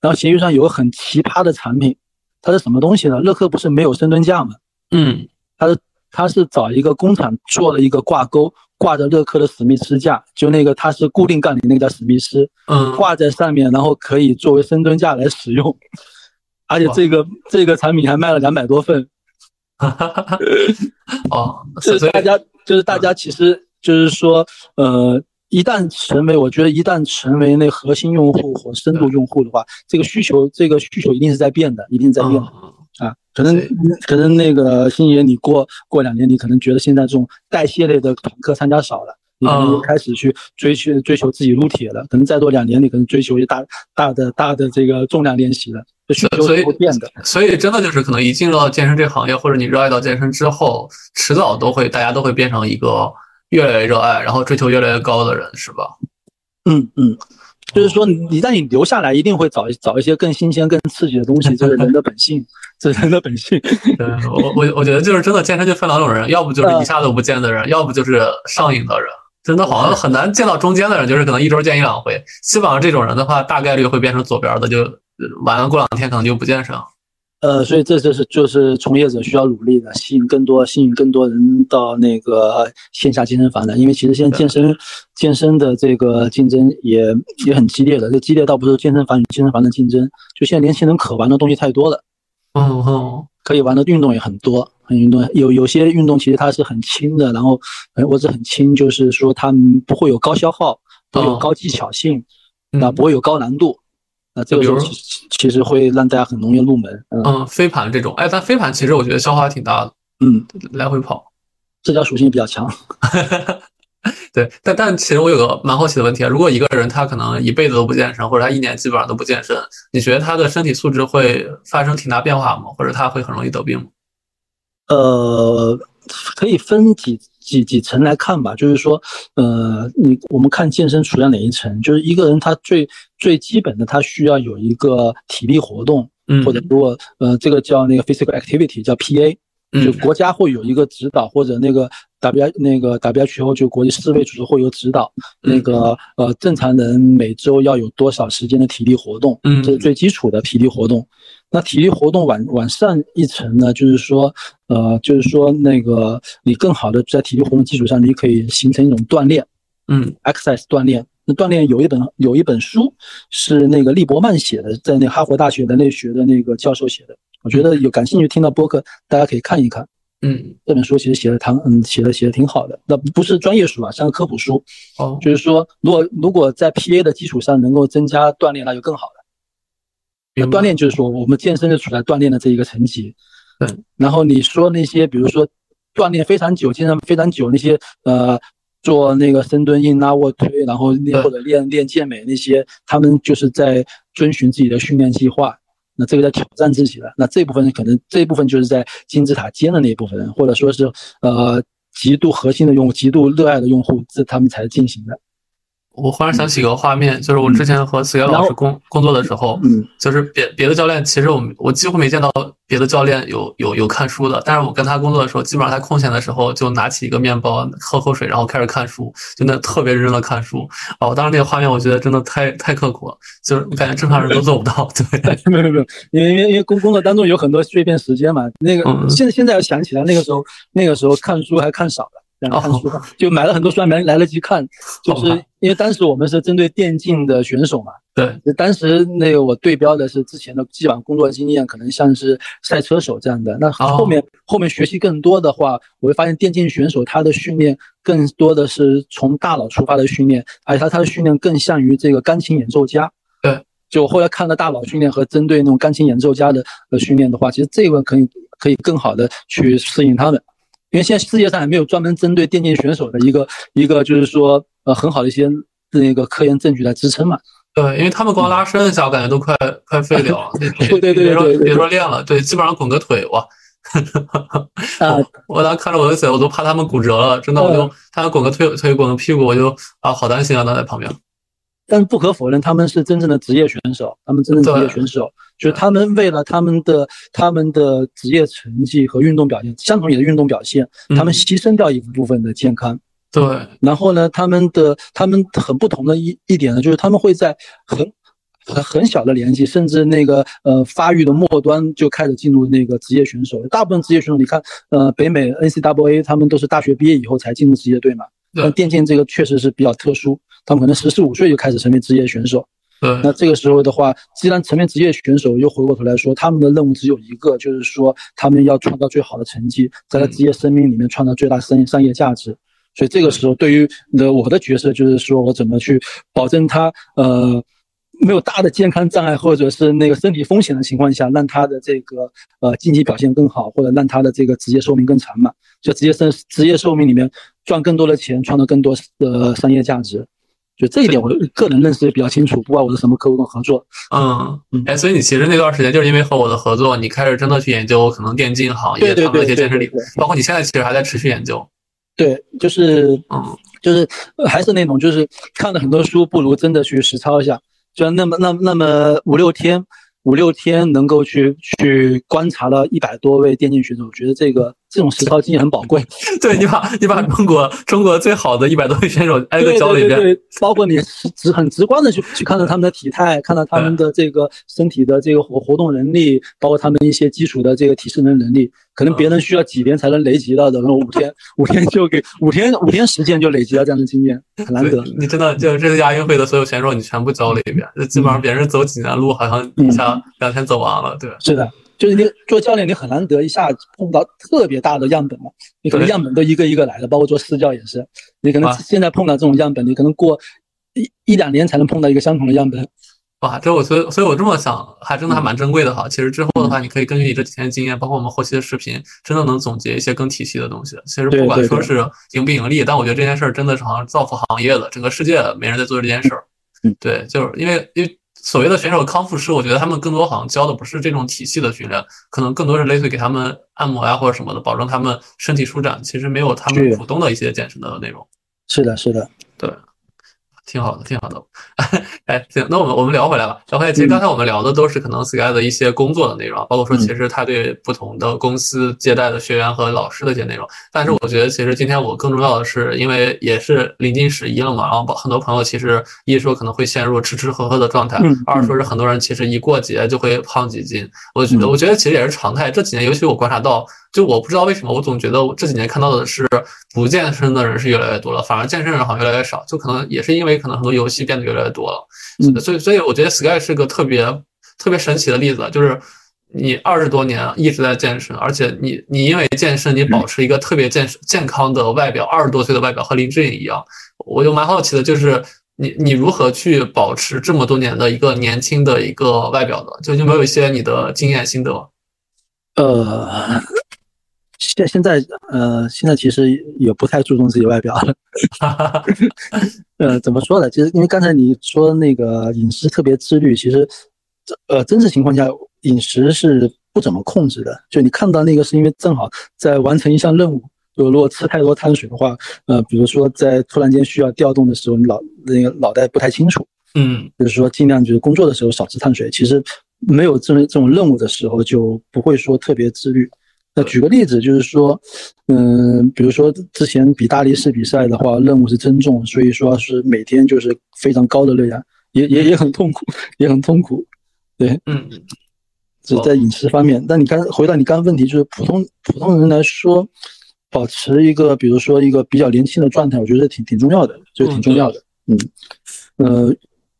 Speaker 1: 然后闲鱼上有个很奇葩的产品，它是什么东西呢？乐客不是没有深蹲架吗？
Speaker 2: 嗯
Speaker 1: 它是它是找一个工厂做了一个挂钩，挂着乐客的史密斯架，就那个它是固定杠铃那个叫史密斯，
Speaker 2: 嗯，
Speaker 1: 挂在上面，然后可以作为深蹲架来使用，而且这个这个产品还卖了两百多份，
Speaker 2: 哦，
Speaker 1: 就
Speaker 2: 所以
Speaker 1: 是大家就是大家其实就是说，呃，一旦成为我觉得一旦成为那核心用户或深度用户的话，这个需求这个需求一定是在变的，一定在变的。
Speaker 2: 嗯
Speaker 1: 啊，可能可能那个星爷，你过过两年，你可能觉得现在这种代谢类的团课参加少了，你可能开始去追求追求自己撸铁了。可能再多两年，你可能追求一大大的大的这个重量练习了，这需求
Speaker 2: 所以。所以真的就是可能一进入到健身这个行业，或者你热爱到健身之后，迟早都会大家都会变成一个越来越热爱，然后追求越来越高的人，是吧？
Speaker 1: 嗯嗯，就是说，你一旦你留下来，一定会找找一些更新鲜、更刺激的东西，这是人的本性，这是人的本性。
Speaker 2: 对我我我觉得就是真的健身就分两种人，要不就是一下都不健的人，要不就是上瘾的人。真的好像很难见到中间的人，就是可能一周见一两回。基本上这种人的话，大概率会变成左边的，就完了过两天可能就不健身。
Speaker 1: 呃，所以这就是就是从业者需要努力的，吸引更多吸引更多人到那个呃线下健身房的，因为其实现在健身健身的这个竞争也也很激烈的，这激烈倒不是健身房与健身房的竞争，就现在年轻人可玩的东西太多了，
Speaker 2: 嗯嗯
Speaker 1: 可以玩的运动也很多，很运动有有些运动其实它是很轻的，然后呃我指很轻，就是说它不会有高消耗，不会有
Speaker 2: 哦。
Speaker 1: 高技巧性，
Speaker 2: 嗯
Speaker 1: 那不会有高难度，那这个时候
Speaker 2: 就比如
Speaker 1: 其实会让大家很容易入门，嗯
Speaker 2: 嗯，飞盘这种，哎，但飞盘其实我觉得消耗还挺大的，
Speaker 1: 嗯，
Speaker 2: 来回跑。
Speaker 1: 社交属性比较强。
Speaker 2: 对，但但其实我有个蛮好奇的问题啊，如果一个人他可能一辈子都不健身，或者他一年基本上都不健身，你觉得他的身体素质会发生挺大变化吗？或者他会很容易得病吗？
Speaker 1: 呃，可以分几几几层来看吧，就是说，呃，你我们看健身处在哪一层？就是一个人他最最基本的，他需要有一个体力活动，
Speaker 2: 嗯，
Speaker 1: 或者如果呃这个叫那个 physical activity 叫 PA 就国家会有一个指导，或者那个 W 那个 WHO 就国际世卫组织会有指导，那个呃正常人每周要有多少时间的体力活动，
Speaker 2: 嗯，
Speaker 1: 这是最基础的体力活动。那体力活动往往上一层呢，就是说呃就是说那个你更好的在体力活动基础上，你可以形成一种锻炼，
Speaker 2: 嗯
Speaker 1: ，exercise 锻炼。那锻炼有一本有一本书是那个利伯曼写的，在那哈佛大学人类学的那个教授写的。我觉得有感兴趣听到播客，大家可以看一看。
Speaker 2: 嗯，
Speaker 1: 这本书其实写的挺嗯写的写的挺好的。那不是专业书啊，像个科普书。
Speaker 2: 哦，
Speaker 1: 就是说，如果如果在 PA 的基础上能够增加锻炼，那就更好了。锻炼就是说，我们健身就处在锻炼的这一个层级。
Speaker 2: 对。
Speaker 1: 然后你说那些，比如说锻炼非常久、健身非常久那些，呃，做那个深蹲、硬拉、卧推，然后练或者练练健美那些，他们就是在遵循自己的训练计划。那这个在挑战自己了，那这部分可能这一部分就是在金字塔尖的那一部分人，或者说是呃极度核心的用户、极度热爱的用户，这他们才进行的。
Speaker 2: 我忽然想起一个画面，就是我之前和思源老师工工作的时候，
Speaker 1: 嗯，
Speaker 2: 就是别别的教练，其实我们我几乎没见到别的教练有有有看书的，但是我跟他工作的时候，基本上他空闲的时候就拿起一个面包，喝口水，然后开始看书，就那特别认真的看书。哦，当时那个画面我觉得真的太太刻苦了，就是我感觉正常人都做不到。对，
Speaker 1: 没有没有，因为因为因为工工作当中有很多碎片时间嘛，那个现现在要想起来，那个时候那个时候看书还看少了。看书就买了很多书，还没来得及看，就是因为当时我们是针对电竞的选手嘛。
Speaker 2: 对，
Speaker 1: 当时那个我对标的是之前的基本上工作经验，可能像是赛车手这样的。那后面后面学习更多的话，我会发现电竞选手他的训练更多的是从大脑出发的训练，而且他他的训练更像于这个钢琴演奏家。
Speaker 2: 对，
Speaker 1: 就我后来看了大脑训练和针对那种钢琴演奏家的呃训练的话，其实这个可以可以更好的去适应他们。因为现在世界上还没有专门针对电竞选手的一个一个，就是说呃很好的一些那个科研证据来支撑嘛。
Speaker 2: 对，因为他们光拉伸一下，我感觉都快快废掉了。
Speaker 1: 对对对对
Speaker 2: 对，别说练了，对，基本上滚个腿哇。
Speaker 1: 啊！
Speaker 2: 我当时看着我的腿，我都怕他们骨折了，真的，我就他们滚个腿腿滚个屁股，我就啊好担心啊，他在旁边。
Speaker 1: 但是不可否认，他们是真正的职业选手。他们真正职业选手，就是他们为了他们的他们的职业成绩和运动表现，相同也的运动表现，他们牺牲掉一部分的健康。
Speaker 2: 对。
Speaker 1: 然后呢，他们的他们很不同的一一点呢，就是他们会在很很很小的年纪，甚至那个呃发育的末端就开始进入那个职业选手。大部分职业选手，你看，呃，北美 NCAA 他们都是大学毕业以后才进入职业队嘛。但电竞这个确实是比较特殊。他们可能十四五岁就开始成为职业选手，
Speaker 2: 对。
Speaker 1: 那这个时候的话，既然成为职业选手，又回过头来说，他们的任务只有一个，就是说他们要创造最好的成绩，在他职业生命里面创造最大商商业价值。所以这个时候，对于的我的角色就是说我怎么去保证他呃没有大的健康障碍或者是那个身体风险的情况下，让他的这个呃竞技表现更好，或者让他的这个职业寿命更长嘛？就职业生职业寿命里面赚更多的钱，创造更多的商业价值。就这一点，我个人认识也比较清楚。不管我是什么客户跟合作，
Speaker 2: 嗯嗯，哎，所以你其实那段时间就是因为和我的合作，你开始真的去研究可能电竞行业他们一些健身理论，包括你现在其实还在持续研究。
Speaker 1: 对，就是
Speaker 2: 嗯，
Speaker 1: 就是还是那种，就是看了很多书，不如真的去实操一下。就那么那那么五六天。五六天能够去去观察了一百多位电竞选手，我觉得这个这种实操经验很宝贵。
Speaker 2: 对你把你把中国中国最好的一百多位选手挨个教了一遍，对
Speaker 1: 包括你直很直观的去去看到他们的体态，看到他们的这个身体的这个活活动能力，包括他们一些基础的这个体适能能力。可能别人需要几年才能累积到的，然后五天五天就给五天五天时间就累积到这样的经验，很难得。
Speaker 2: 你真的就这次亚运会的所有选手，你全部教了一遍，就基本上别人走几年路，好像一下两天走完了，对
Speaker 1: 是的，就是你做教练，你很难得一下碰到特别大的样本嘛，你可能样本都一个一个来的，包括做私教也是，你可能现在碰到这种样本，你可能过一一两年才能碰到一个相同的样本。
Speaker 2: 哇，这我所以，所以我这么想，还真的还蛮珍贵的哈。其实之后的话，你可以根据你这几天经验，包括我们后期的视频，真的能总结一些更体系的东西。其实不管说是盈不盈利，但我觉得这件事儿真的是好像造福行业的，整个世界没人在做这件事儿。
Speaker 1: 嗯，
Speaker 2: 对，就是因为因为所谓的选手康复师，我觉得他们更多好像教的不是这种体系的训练，可能更多是类似于给他们按摩呀或者什么的，保证他们身体舒展。其实没有他们普通的一些健身的内容。
Speaker 1: 是的，是的，
Speaker 2: 对。挺好的，挺好的。哎，行，那我们我们聊回来吧。聊回来，其实刚才我们聊的都是可能 Sky 的一些工作的内容，包括说其实他对不同的公司接待的学员和老师的一些内容。但是我觉得，其实今天我更重要的是，因为也是临近十一了嘛，然后很多朋友其实一说可能会陷入吃吃喝喝的状态，二说是很多人其实一过节就会胖几斤。我觉得，我觉得其实也是常态。这几年，尤其我观察到。就我不知道为什么，我总觉得我这几年看到的是不健身的人是越来越多了，反而健身人好像越来越少。就可能也是因为可能很多游戏变得越来越多了，嗯，所以所以我觉得 Sky 是个特别特别神奇的例子，就是你二十多年一直在健身，而且你你因为健身你保持一个特别健健康的外表，二十多岁的外表和林志颖一样，我就蛮好奇的，就是你你如何去保持这么多年的一个年轻的一个外表的？就有没有一些你的经验心得？
Speaker 1: 呃。现现在呃，现在其实也不太注重自己外表了。呃，怎么说呢？其实因为刚才你说那个饮食特别自律，其实呃，真实情况下饮食是不怎么控制的。就你看到那个是因为正好在完成一项任务，就如果吃太多碳水的话，呃，比如说在突然间需要调动的时候，你脑那个脑袋不太清楚，
Speaker 2: 嗯，
Speaker 1: 就是说尽量就是工作的时候少吃碳水。其实没有这种这种任务的时候，就不会说特别自律。那举个例子，就是说，嗯，比如说之前比大力士比赛的话，任务是增重，所以说是每天就是非常高的热量，也也也很痛苦，也很痛苦。对，
Speaker 2: 嗯，
Speaker 1: 是在饮食方面。但你刚回到你刚刚问题，就是普通普通人来说，保持一个比如说一个比较年轻的状态，我觉得挺挺重要的，就挺重要的。嗯，呃，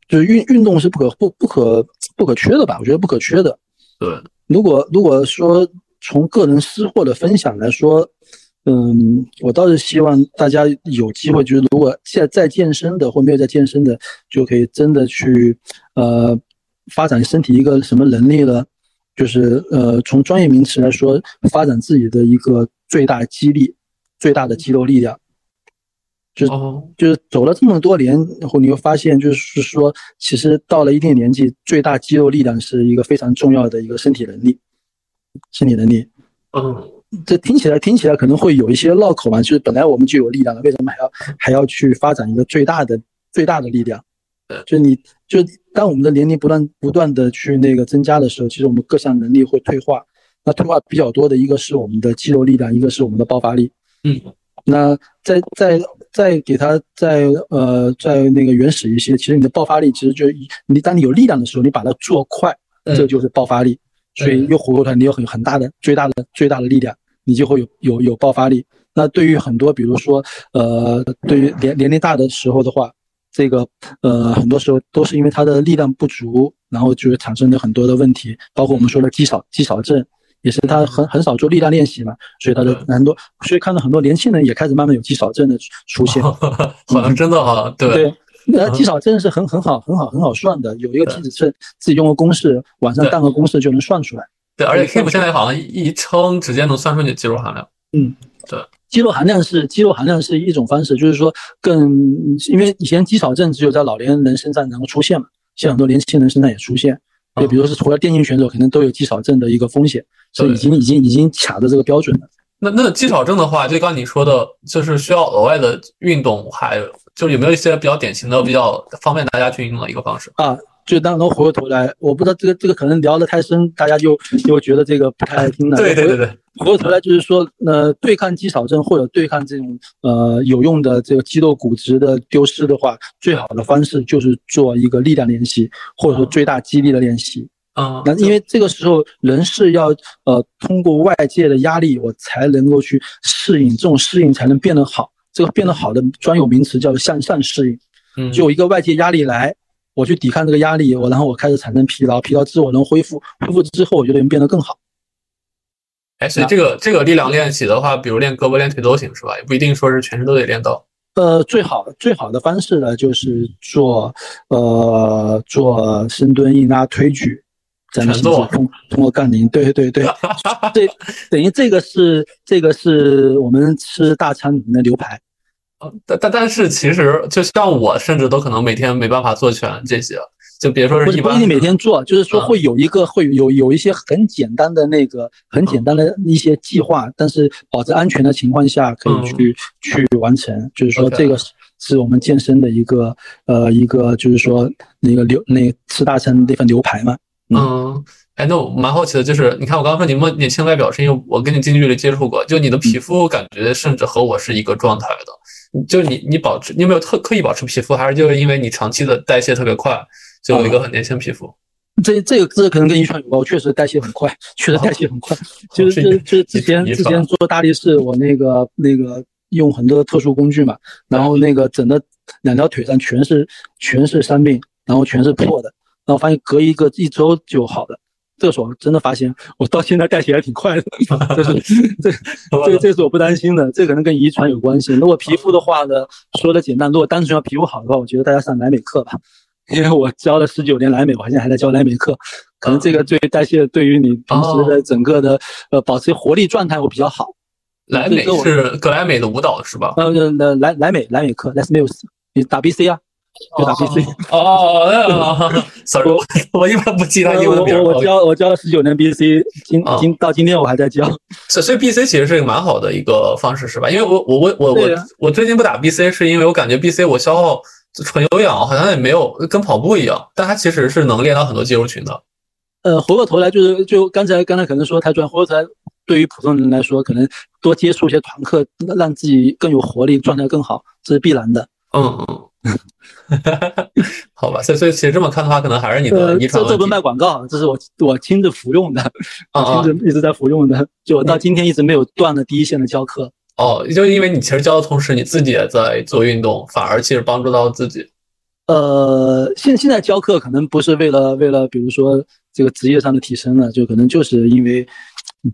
Speaker 1: 就是运运动是不可不不可不可缺的吧？我觉得不可缺的。
Speaker 2: 对，
Speaker 1: 如果如果说。从个人私货的分享来说，嗯，我倒是希望大家有机会，就是如果现在在健身的或没有在健身的，就可以真的去呃发展身体一个什么能力呢？就是呃从专业名词来说，发展自己的一个最大肌力、最大的肌肉力量。就是就是走了这么多年然后，你会发现，就是说，其实到了一定年纪，最大肌肉力量是一个非常重要的一个身体能力。身体能力，
Speaker 2: 嗯，
Speaker 1: 这听起来听起来可能会有一些绕口嘛，就是本来我们就有力量了，为什么还要还要去发展一个最大的最大的力量？就你就当我们的年龄不断不断的去那个增加的时候，其实我们各项能力会退化。那退化比较多的一个是我们的肌肉力量，一个是我们的爆发力。
Speaker 2: 嗯，
Speaker 1: 那再再再给它再呃再那个原始一些，其实你的爆发力其实就你当你有力量的时候，你把它做快，这就是爆发力。所以又回过头来，你有很很大的、最大的、最大的力量，你就会有有有爆发力。那对于很多，比如说，呃，对于年年龄大的时候的话，这个呃，很多时候都是因为他的力量不足，然后就产生了很多的问题，包括我们说的肌少肌少症，也是他很很少做力量练习嘛，所以他的很多，所以看到很多年轻人也开始慢慢有肌少症的出现，
Speaker 2: 好像真的哈，
Speaker 1: 对。那肌少症是很很好很好很好算的，有一个体脂秤，自己用个公式，晚上当个公式就能算出来。
Speaker 2: 对，而且 Keep 现在好像一称直接能算出你的肌肉含量。
Speaker 1: 嗯，
Speaker 2: 对，
Speaker 1: 肌肉含量是肌肉含量是一种方式，就是说更因为以前肌少症只有在老年人身上能够出现嘛，现在很多年轻人身上也出现。就比如说除了电竞选手，可能都有肌少症的一个风险，所以已经已经已经卡着这个标准了。
Speaker 2: 那那肌少症的话，就刚你说的，就是需要额外的运动，还就有没有一些比较典型的、比较方便大家去运动的一个方式
Speaker 1: 啊？就当能回过头来，我不知道这个这个可能聊得太深，大家就就觉得这个不太爱听了。
Speaker 2: 对对对对，
Speaker 1: 回过头来就是说，呃，对抗肌少症或者对抗这种呃有用的这个肌肉骨质的丢失的话，最好的方式就是做一个力量练习，或者说最大肌力的练习。
Speaker 2: 啊，
Speaker 1: 那因为这个时候人是要呃通过外界的压力，我才能够去适应，这种适应才能变得好。这个变得好的专有名词叫做向上适应。
Speaker 2: 嗯，
Speaker 1: 就一个外界压力来，我去抵抗这个压力，我然后我开始产生疲劳，疲劳之后我能恢复，恢复之后我就能变得更好。
Speaker 2: 哎，所以这个这个力量练习的话，比如练胳膊、练腿都行是吧？也不一定说是全身都得练到。
Speaker 1: 呃，最好最好的方式呢，就是做呃做深蹲、硬拉、推举。
Speaker 2: 全做
Speaker 1: 通通过杠铃，对对对，对，等于这个是这个是我们吃大餐里面的牛排。
Speaker 2: 但但但是其实就像我，甚至都可能每天没办法做全这些，就别说是一般。
Speaker 1: 不一定每天做，就是说会有一个会有有一些很简单的那个很简单的一些计划，但是保证安全的情况下可以去去完成。就是说这个是我们健身的一个呃一个就是说那个牛那吃大餐那份牛排嘛。
Speaker 2: 嗯，哎，那我蛮好奇的，就是你看我刚刚说你们年轻外表，是因为我跟你近距离接触过，就你的皮肤感觉甚至和我是一个状态的，就你你保持你有没有特刻意保持皮肤，还是就是因为你长期的代谢特别快，就有一个很年轻皮肤？
Speaker 1: 这这个这可能跟遗传有关，我确实代谢很快，确实代谢很快。就是就是就是之前之前做大力士，我那个那个用很多特殊工具嘛，然后那个整的两条腿上全是全是伤病，然后全是破的。然后发现隔一个一周就好了，这个时候真的发现我到现在代谢还挺快的，这 是这这这是我不担心的，这可能跟遗传有关系。如果皮肤的话呢，说的简单，如果单纯要皮肤好的话，我觉得大家上莱美课吧，因为我教了十九年莱美，我现在还在教莱美课，可能这个对代谢对于你平时的整个的呃保持活力状态会比较好。
Speaker 2: 莱美是格莱美的舞蹈是吧？
Speaker 1: 呃呃莱莱美莱美课，Les Mills，你打 BC 啊？就打 PC
Speaker 2: 哦哦哦，sorry，我一般不记他英文名。
Speaker 1: 我我教我教了十九年 BC，今今到今天我还在教。
Speaker 2: 所所以 BC 其实是一个蛮好的一个方式，是吧？因为我我我我我我最近不打 BC，是因为我感觉 BC 我消耗纯有氧好像也没有跟跑步一样，但它其实是能练到很多肌肉群的。
Speaker 1: 呃，回过头来就是就刚才刚才可能说太专，回过头来对于普通人来说，可能多接触一些团课，让自己更有活力，状态更好，这是必然的。
Speaker 2: 嗯嗯。好吧，所以所以其实这么看的话，可能还是你的遗传
Speaker 1: 这这不卖广告，这是我我亲自服用的，亲自一直在服用的，就我到今天一直没有断的第一线的教课。
Speaker 2: 哦，就因为你其实教的同时，你自己也在做运动，反而其实帮助到自己。
Speaker 1: 呃，现现在教课可能不是为了为了，比如说这个职业上的提升了，就可能就是因为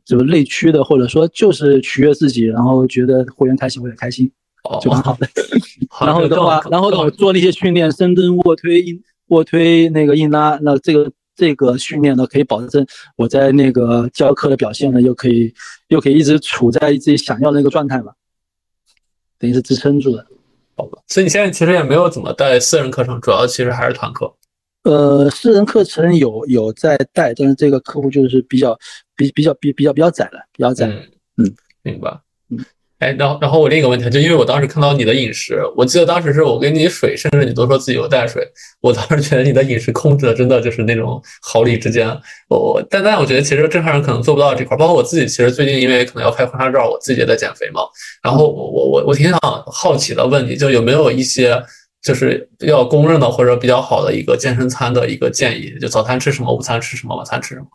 Speaker 1: 就内驱的，或者说就是取悦自己，然后觉得会员开心，我也开心。就蛮 好的，然后的话，然后我做那些训练，深蹲、卧推、硬卧推那个硬拉，那这个这个训练呢，可以保证我在那个教课的表现呢，又可以又可以一直处在自己想要的那个状态嘛，等于是支撑住的，
Speaker 2: 好吧？所以你现在其实也没有怎么带私人课程，主要其实还是团课。
Speaker 1: 呃，私人课程有有在带，但是这个客户就是比较比比较比比较比较窄了，比较窄。
Speaker 2: 嗯，明白。哎，然后，然后我另一个问题就因为我当时看到你的饮食，我记得当时是我给你水，甚至你都说自己有带水，我当时觉得你的饮食控制的真的就是那种毫厘之间。我我，但但我觉得其实正常人可能做不到这块，包括我自己，其实最近因为可能要拍婚纱照，我自己也在减肥嘛。然后我我我我挺想好奇的问你，就有没有一些就是比较公认的或者比较好的一个健身餐的一个建议？就早餐吃什么，午餐吃什么，晚餐吃什么？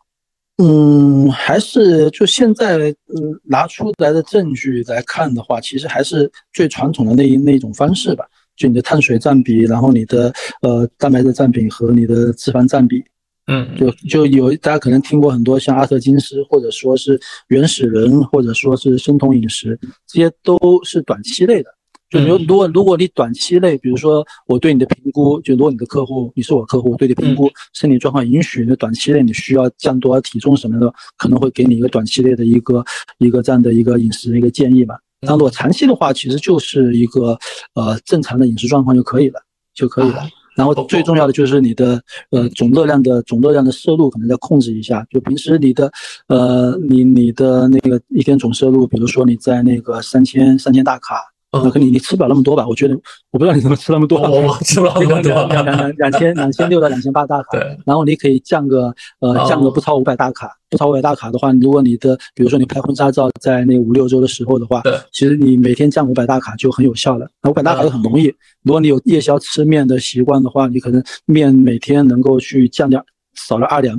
Speaker 1: 嗯，还是就现在，嗯，拿出来的证据来看的话，其实还是最传统的那一那一种方式吧。就你的碳水占比，然后你的呃蛋白质占比和你的脂肪占比，
Speaker 2: 嗯，
Speaker 1: 就就有大家可能听过很多像阿特金斯，或者说是原始人，或者说是生酮饮食，这些都是短期内的。就如如果如果你短期内，比如说我对你的评估，就如果你的客户你是我客户，对你评估身体状况允许，那短期内你需要降多少体重什么的，可能会给你一个短期内的一个一个这样的一个饮食的一个建议吧。那如果长期的话，其实就是一个呃正常的饮食状况就可以了，就可以了。然后最重要的就是你的呃总热量的总热量的摄入可能要控制一下，就平时你的呃你你的那个一天总摄入，比如说你在那个三千三千大卡。那可你你吃不了那么多吧？我觉得我不知道你怎么吃那么多。
Speaker 2: 我吃不了那么多，
Speaker 1: 两两两千两千六到两千八大卡。
Speaker 2: 对。
Speaker 1: 然后你可以降个呃降个不超五百大卡，不超五百大卡的话，如果你的比如说你拍婚纱照在那五六周的时候的话，
Speaker 2: 对，
Speaker 1: 其实你每天降五百大卡就很有效了。那五百大卡就很容易。如果你有夜宵吃面的习惯的话，你可能面每天能够去降点少了二两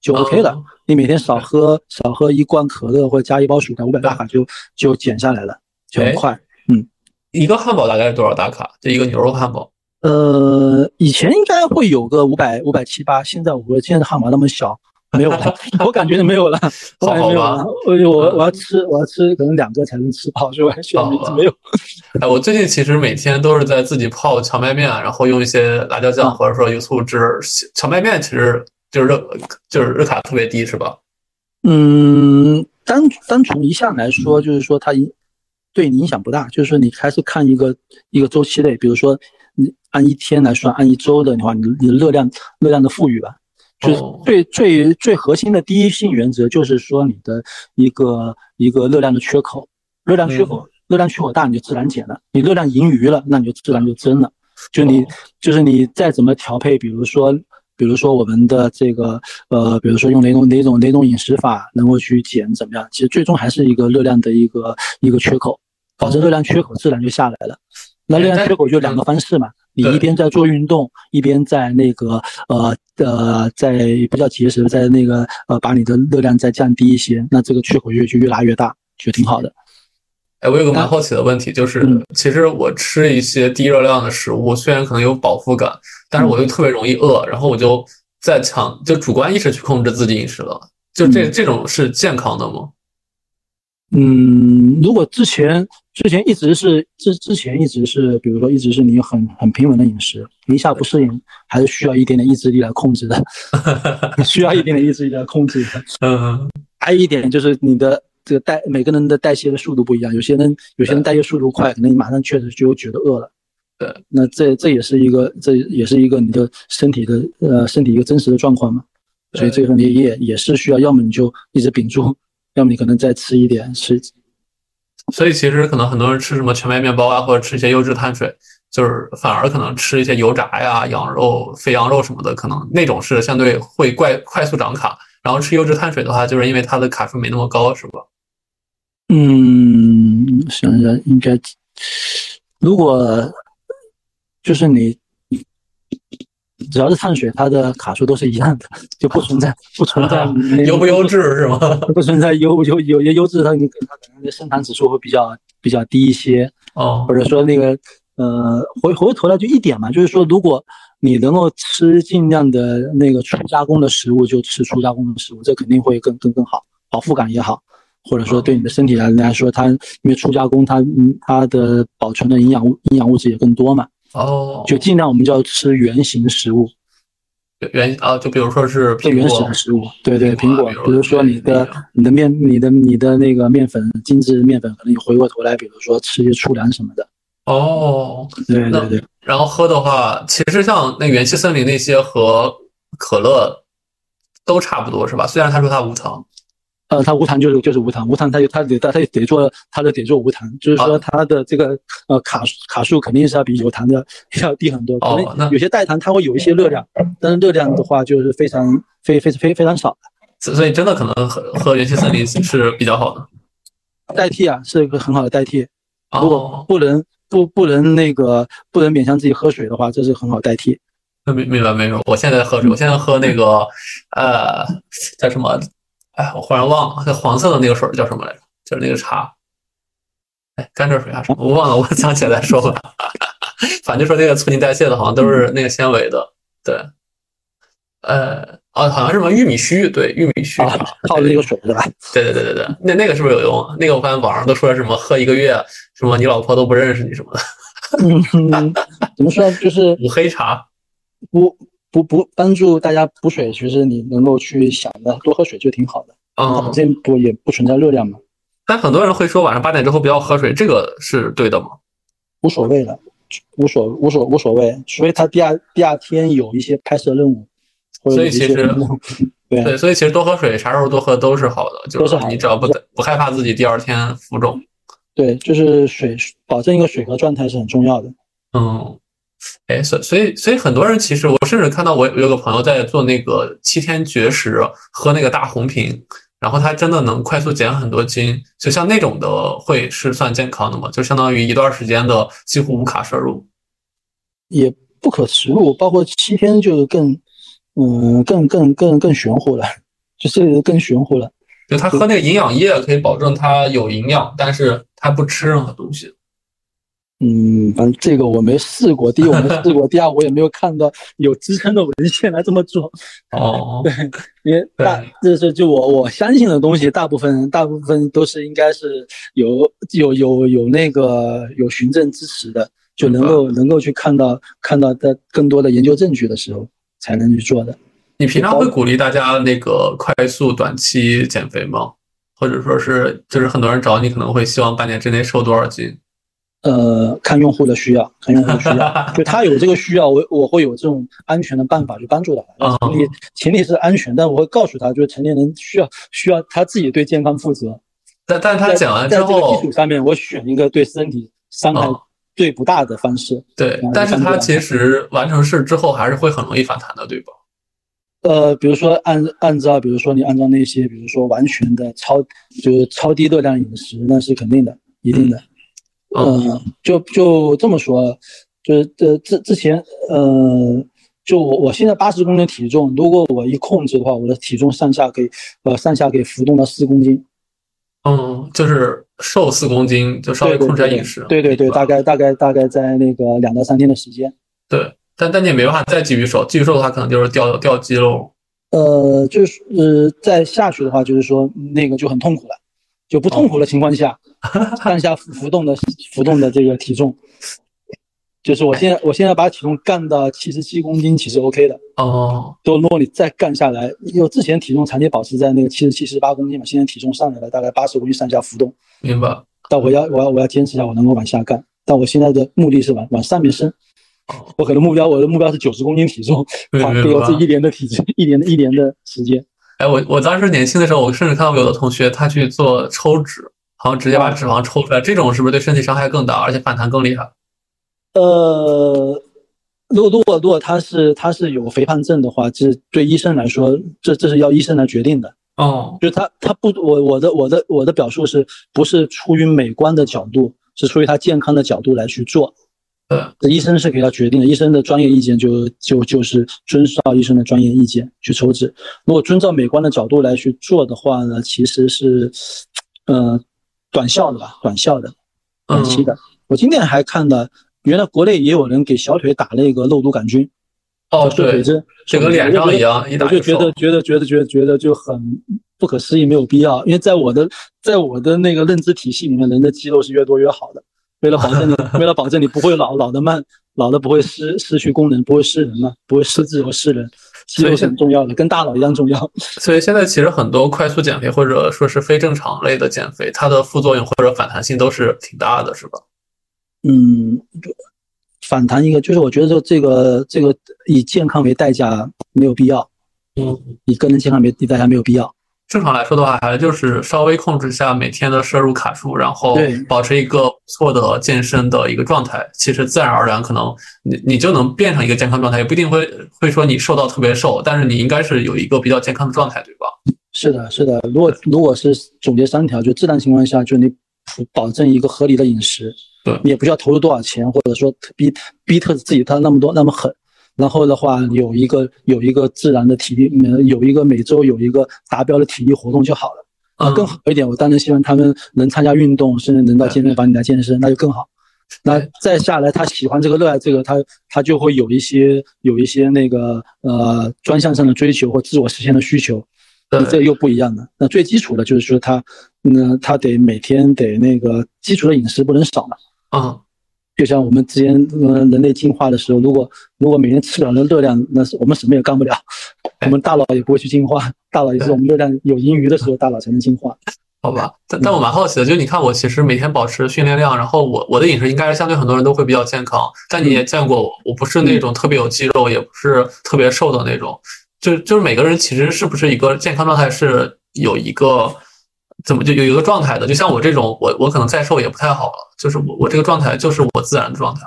Speaker 1: 就 OK 了。你每天少喝少喝一罐可乐或者加一包薯条，五百大卡就就减下来了，就很快。
Speaker 2: 一个汉堡大概是多少大卡？就一个牛肉汉堡。
Speaker 1: 呃，以前应该会有个五百五百七八，现在我现在的汉堡那么小，没有了，我感觉没有了。
Speaker 2: 好吧，
Speaker 1: 我我我要吃我要吃可能两个才能吃饱，是吧？现在没有。
Speaker 2: 哎，我最近其实每天都是在自己泡荞麦面，然后用一些辣椒酱或者说油醋汁。荞麦面其实就是热就是热卡特别低，是吧？
Speaker 1: 嗯，单单从一项来说，就是说它一。对你影响不大，就是说你还是看一个一个周期内，比如说你按一天来算，按一周的话，你你的热量热量的富裕吧，就是最最最核心的第一性原则就是说你的一个一个热量的缺口，热量缺口热量缺口大，你就自然减了；你热量盈余了，那你就自然就增了。就你就是你再怎么调配，比如说比如说我们的这个呃，比如说用哪种哪种哪种饮食法能够去减怎么样？其实最终还是一个热量的一个一个缺口，保证热量缺口自然就下来了。那热量缺口就两个方式嘛，你一边在做运动，一边在那个呃呃在比较节食，在那个呃把你的热量再降低一些，那这个缺口越就越拉越大，就挺好的。
Speaker 2: 哎，我有个蛮好奇的问题，就是其实我吃一些低热量的食物，虽然可能有饱腹感，但是我又特别容易饿，然后我就在强就主观意识去控制自己饮食了，就这这种是健康的吗？
Speaker 1: 嗯，如果之前之前一直是之之前一直是，比如说一直是你很很平稳的饮食，一下不适应，还是需要一点点意志力来控制的，需要一点点意志力来控制的。嗯，还有一点就是你的这个代每个人的代谢的速度不一样，有些人有些人代谢速度快，可能你马上确实就觉得饿了。
Speaker 2: 呃，
Speaker 1: 那这这也是一个这也是一个你的身体的呃身体一个真实的状况嘛，所以这个你也也是需要，要么你就一直屏住。要么你可能再吃一点吃，
Speaker 2: 所以其实可能很多人吃什么全麦面包啊，或者吃一些优质碳水，就是反而可能吃一些油炸呀、羊肉、肥羊肉什么的，可能那种是相对会快快速长卡。然后吃优质碳水的话，就是因为它的卡数没那么高，是吧？
Speaker 1: 嗯，想想应该，如果就是你。只要是碳水，它的卡数都是一样的，就不存在 不存在
Speaker 2: 优不优质是吗？
Speaker 1: 不存在优优有些优质，它你它可能的升糖指数会比较比较低一些
Speaker 2: 哦，
Speaker 1: 或者说那个呃回回过头来就一点嘛，就是说如果你能够吃尽量的那个初加工的食物，就吃初加工的食物，这肯定会更更更好，饱腹感也好，或者说对你的身体来来说，它因为初加工它嗯它的保存的营养物营养物质也更多嘛。
Speaker 2: 哦，
Speaker 1: 就尽量我们就要吃圆形食物，
Speaker 2: 原啊，就比如说是
Speaker 1: 最原始的食物，对对，苹果，比如说你的你的面，你的你的那个面粉，精致面粉，可能你回过头来，比如说吃些粗粮什么的。
Speaker 2: 哦，
Speaker 1: 对对对。
Speaker 2: 然后喝的话，其实像那元气森林那些和可乐都差不多，是吧？虽然他说它无糖。
Speaker 1: 呃，它无糖就是就是无糖，无糖它就它得它它得做它的得做无糖，就是说它的这个呃卡卡数肯定是要比有糖的 要低很多。
Speaker 2: 哦，
Speaker 1: 那有些代糖它会有一些热量，但是热量的话就是非常非非非非常少
Speaker 2: 的。所以真的可能喝喝元气森林是比较好的，
Speaker 1: 代替啊，是一个很好的代替。如果不能不不能那个不能勉强自己喝水的话，这是很好代替。
Speaker 2: 明明白没有？我现在喝水，我现在喝那个呃叫什么？哎，我忽然忘了，那黄色的那个水叫什么来着？就是那个茶，哎，甘蔗水还是什么？我忘了，我想起来再说吧。反正说那个促进代谢的，好像都是那个纤维的。对，呃，哦，好像是什么玉米须，对，玉米须
Speaker 1: 泡的那个水是吧？
Speaker 2: 对对对对对，那那个是不是有用？那个我发现网上都说什么喝一个月，什么你老婆都不认识你什么的。
Speaker 1: 嗯，怎么说？就是
Speaker 2: 五黑茶，
Speaker 1: 补。补补帮助大家补水，其实你能够去想的多喝水就挺好的。
Speaker 2: 嗯，
Speaker 1: 这不也不存在热量嘛？
Speaker 2: 但很多人会说晚上八点之后不要喝水，这个是对的吗？
Speaker 1: 无所谓的，无所无所无所谓，除非他第二第二天有一些拍摄任务，
Speaker 2: 所以其实
Speaker 1: 对
Speaker 2: 对，所以其实多喝水，啥时候多喝都是好的，就是你只要不不害怕自己第二天浮肿。
Speaker 1: 对，就是水保证一个水和状态是很重要的。
Speaker 2: 嗯。哎，所所以所以很多人其实，我甚至看到我有个朋友在做那个七天绝食，喝那个大红瓶，然后他真的能快速减很多斤。就像那种的，会是算健康的吗？就相当于一段时间的几乎无卡摄入，
Speaker 1: 也不可食入，包括七天就更，嗯，更更更更玄乎了，就是更玄乎了。
Speaker 2: 就他喝那个营养液，可以保证他有营养，但是他不吃任何东西。
Speaker 1: 嗯，反正这个我没试过。第一，我没试过；第二，我也没有看到有支撑的文献来这么做。
Speaker 2: 哦，
Speaker 1: 对，因为大这是就我我相信的东西，大部分大部分都是应该是有有有有那个有循证支持的，就能够能够去看到看到的更多的研究证据的时候才能去做的。
Speaker 2: 你平常会鼓励大家那个快速短期减肥吗？或者说是就是很多人找你可能会希望半年之内瘦多少斤？
Speaker 1: 呃，看用户的需要，看用户的需要，就他有这个需要，我我会有这种安全的办法去帮助他。前提前提是安全，但我会告诉他，就是成年人需要需要他自己对健康负责。
Speaker 2: 但但他讲完之后，
Speaker 1: 基础上面我选一个对身体伤害最不大的方式。
Speaker 2: 对，但是他其实完成事之后还是会很容易反弹的，对吧？
Speaker 1: 呃，比如说按按照，比如说你按照那些，比如说完全的超就是超低热量饮食，那是肯定的，一定的。嗯，就就这么说，就是这之之前，呃，就我我现在八十公斤体重，如果我一控制的话，我的体重上下可以，呃，上下可以浮动到四公斤。
Speaker 2: 嗯，就是瘦四公斤，就稍微控制下饮食。
Speaker 1: 对对对，大概大概大概在那个两到三天的时间。
Speaker 2: 对，但但你也没办法再继续瘦，继续瘦的话，可能就是掉掉肌肉。
Speaker 1: 呃，就是呃，再下去的话，就是说那个就很痛苦了，就不痛苦的情况下。上下浮浮动的浮动的这个体重，就是我现在我现在把体重干到七十七公斤，其实 OK 的
Speaker 2: 哦。
Speaker 1: 就如果你再干下来，因为之前体重长期保持在那个七十七十八公斤嘛，现在体重上来了，大概八十公斤上下浮动。
Speaker 2: 明白。
Speaker 1: 但我要我要我要坚持一下，我能够往下干。但我现在的目的是往往上面升。哦我可能目标我的目标是九十公斤体重 花给我这一年的体重，一年的一年的时间。
Speaker 2: 哎，我我当时年轻的时候，我甚至看到有的同学他去做抽脂。然后直接把脂肪抽出来，这种是不是对身体伤害更大，而且反弹更厉害？
Speaker 1: 呃，如果如果如果他是他是有肥胖症的话，这对医生来说，这这是要医生来决定的。
Speaker 2: 哦，
Speaker 1: 就他他不，我我的我的我的表述是不是出于美观的角度，是出于他健康的角度来去做？
Speaker 2: 呃，
Speaker 1: 医生是给他决定的，医生的专业意见就就就是遵照医生的专业意见去抽脂。如果遵照美观的角度来去做的话呢，其实是，呃。短效的吧，短效的，短期的。我今天还看到，原来国内也有人给小腿打那个肉毒杆菌，
Speaker 2: 哦，对，整个脸上一样，一打
Speaker 1: 就觉得觉得觉得觉得觉得就很不可思议，没有必要。因为在我的在我的那个认知体系里面，人的肌肉是越多越好的。为了保证你，为了保证你不会老老的慢，老的不会失失去功能，不会失人嘛，不会失智和失人。肌肉是很重要的，跟大脑一样重要。
Speaker 2: 所以现在其实很多快速减肥或者说是非正常类的减肥，它的副作用或者反弹性都是挺大的，是吧？
Speaker 1: 嗯，反弹一个就是我觉得这个这个以健康为代价没有必要。
Speaker 2: 嗯，
Speaker 1: 以个人健康为代价没有必要。
Speaker 2: 正常来说的话，还就是稍微控制一下每天的摄入卡数，然后保持一个不错的健身的一个状态。其实自然而然，可能你你就能变成一个健康状态，也不一定会会说你瘦到特别瘦，但是你应该是有一个比较健康的状态，对吧？
Speaker 1: 是的，是的。如果如果是总结三条，就自然情况下，就你保证一个合理的饮食，
Speaker 2: 对，
Speaker 1: 你也不需要投入多少钱，或者说逼逼特自己他那么多那么狠。然后的话，有一个有一个自然的体力，有一个每周有一个达标的体力活动就好了。啊，更好一点，我当然希望他们能参加运动，甚至能到健身房里来健身，那就更好。那再下来，他喜欢这个，热爱这个，他他就会有一些有一些那个呃专项上的追求或自我实现的需求，那这又不一样了。那最基础的就是说他，那他得每天得那个基础的饮食不能少嘛。
Speaker 2: 啊。
Speaker 1: 就像我们之前呃人类进化的时候，如果如果每天吃不了那热量，那是我们什么也干不了，我们大脑也不会去进化。大脑也是我们热量有盈余的时候，大脑才能进化。
Speaker 2: 好吧，但但我蛮好奇的，就是你看我其实每天保持训练量，然后我我的饮食应该是相对很多人都会比较健康。但你也见过我，我不是那种特别有肌肉，也不是特别瘦的那种。就就是每个人其实是不是一个健康状态是有一个。怎么就有一个状态的？就像我这种，我我可能再瘦也不太好了。就是我我这个状态就是我自然的状态。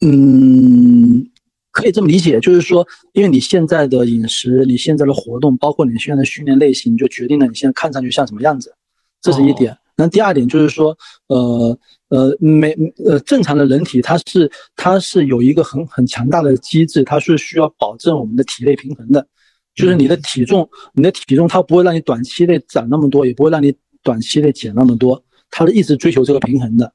Speaker 1: 嗯，可以这么理解，就是说，因为你现在的饮食、你现在的活动，包括你现在的训练类型，就决定了你现在看上去像什么样子。这是一点。那第二点就是说，呃呃，每呃正常的人体，它是它是有一个很很强大的机制，它是需要保证我们的体内平衡的。就是你的体重，你的体重它不会让你短期内长那么多，也不会让你短期内减那么多，它是一直追求这个平衡的。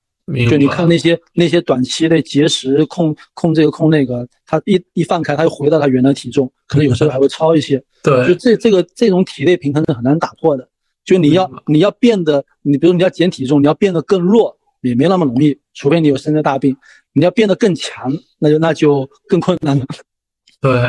Speaker 1: 就你看那些那些短期内节食控控这个控那个，它一一放开，它又回到它原来体重，可能有时候还会超一些。
Speaker 2: 对，
Speaker 1: 就这这个这种体内平衡是很难打破的。就你要你要变得，你比如你要减体重，你要变得更弱也没那么容易，除非你有生灾大病。你要变得更强，那就那就更困难了。
Speaker 2: 对，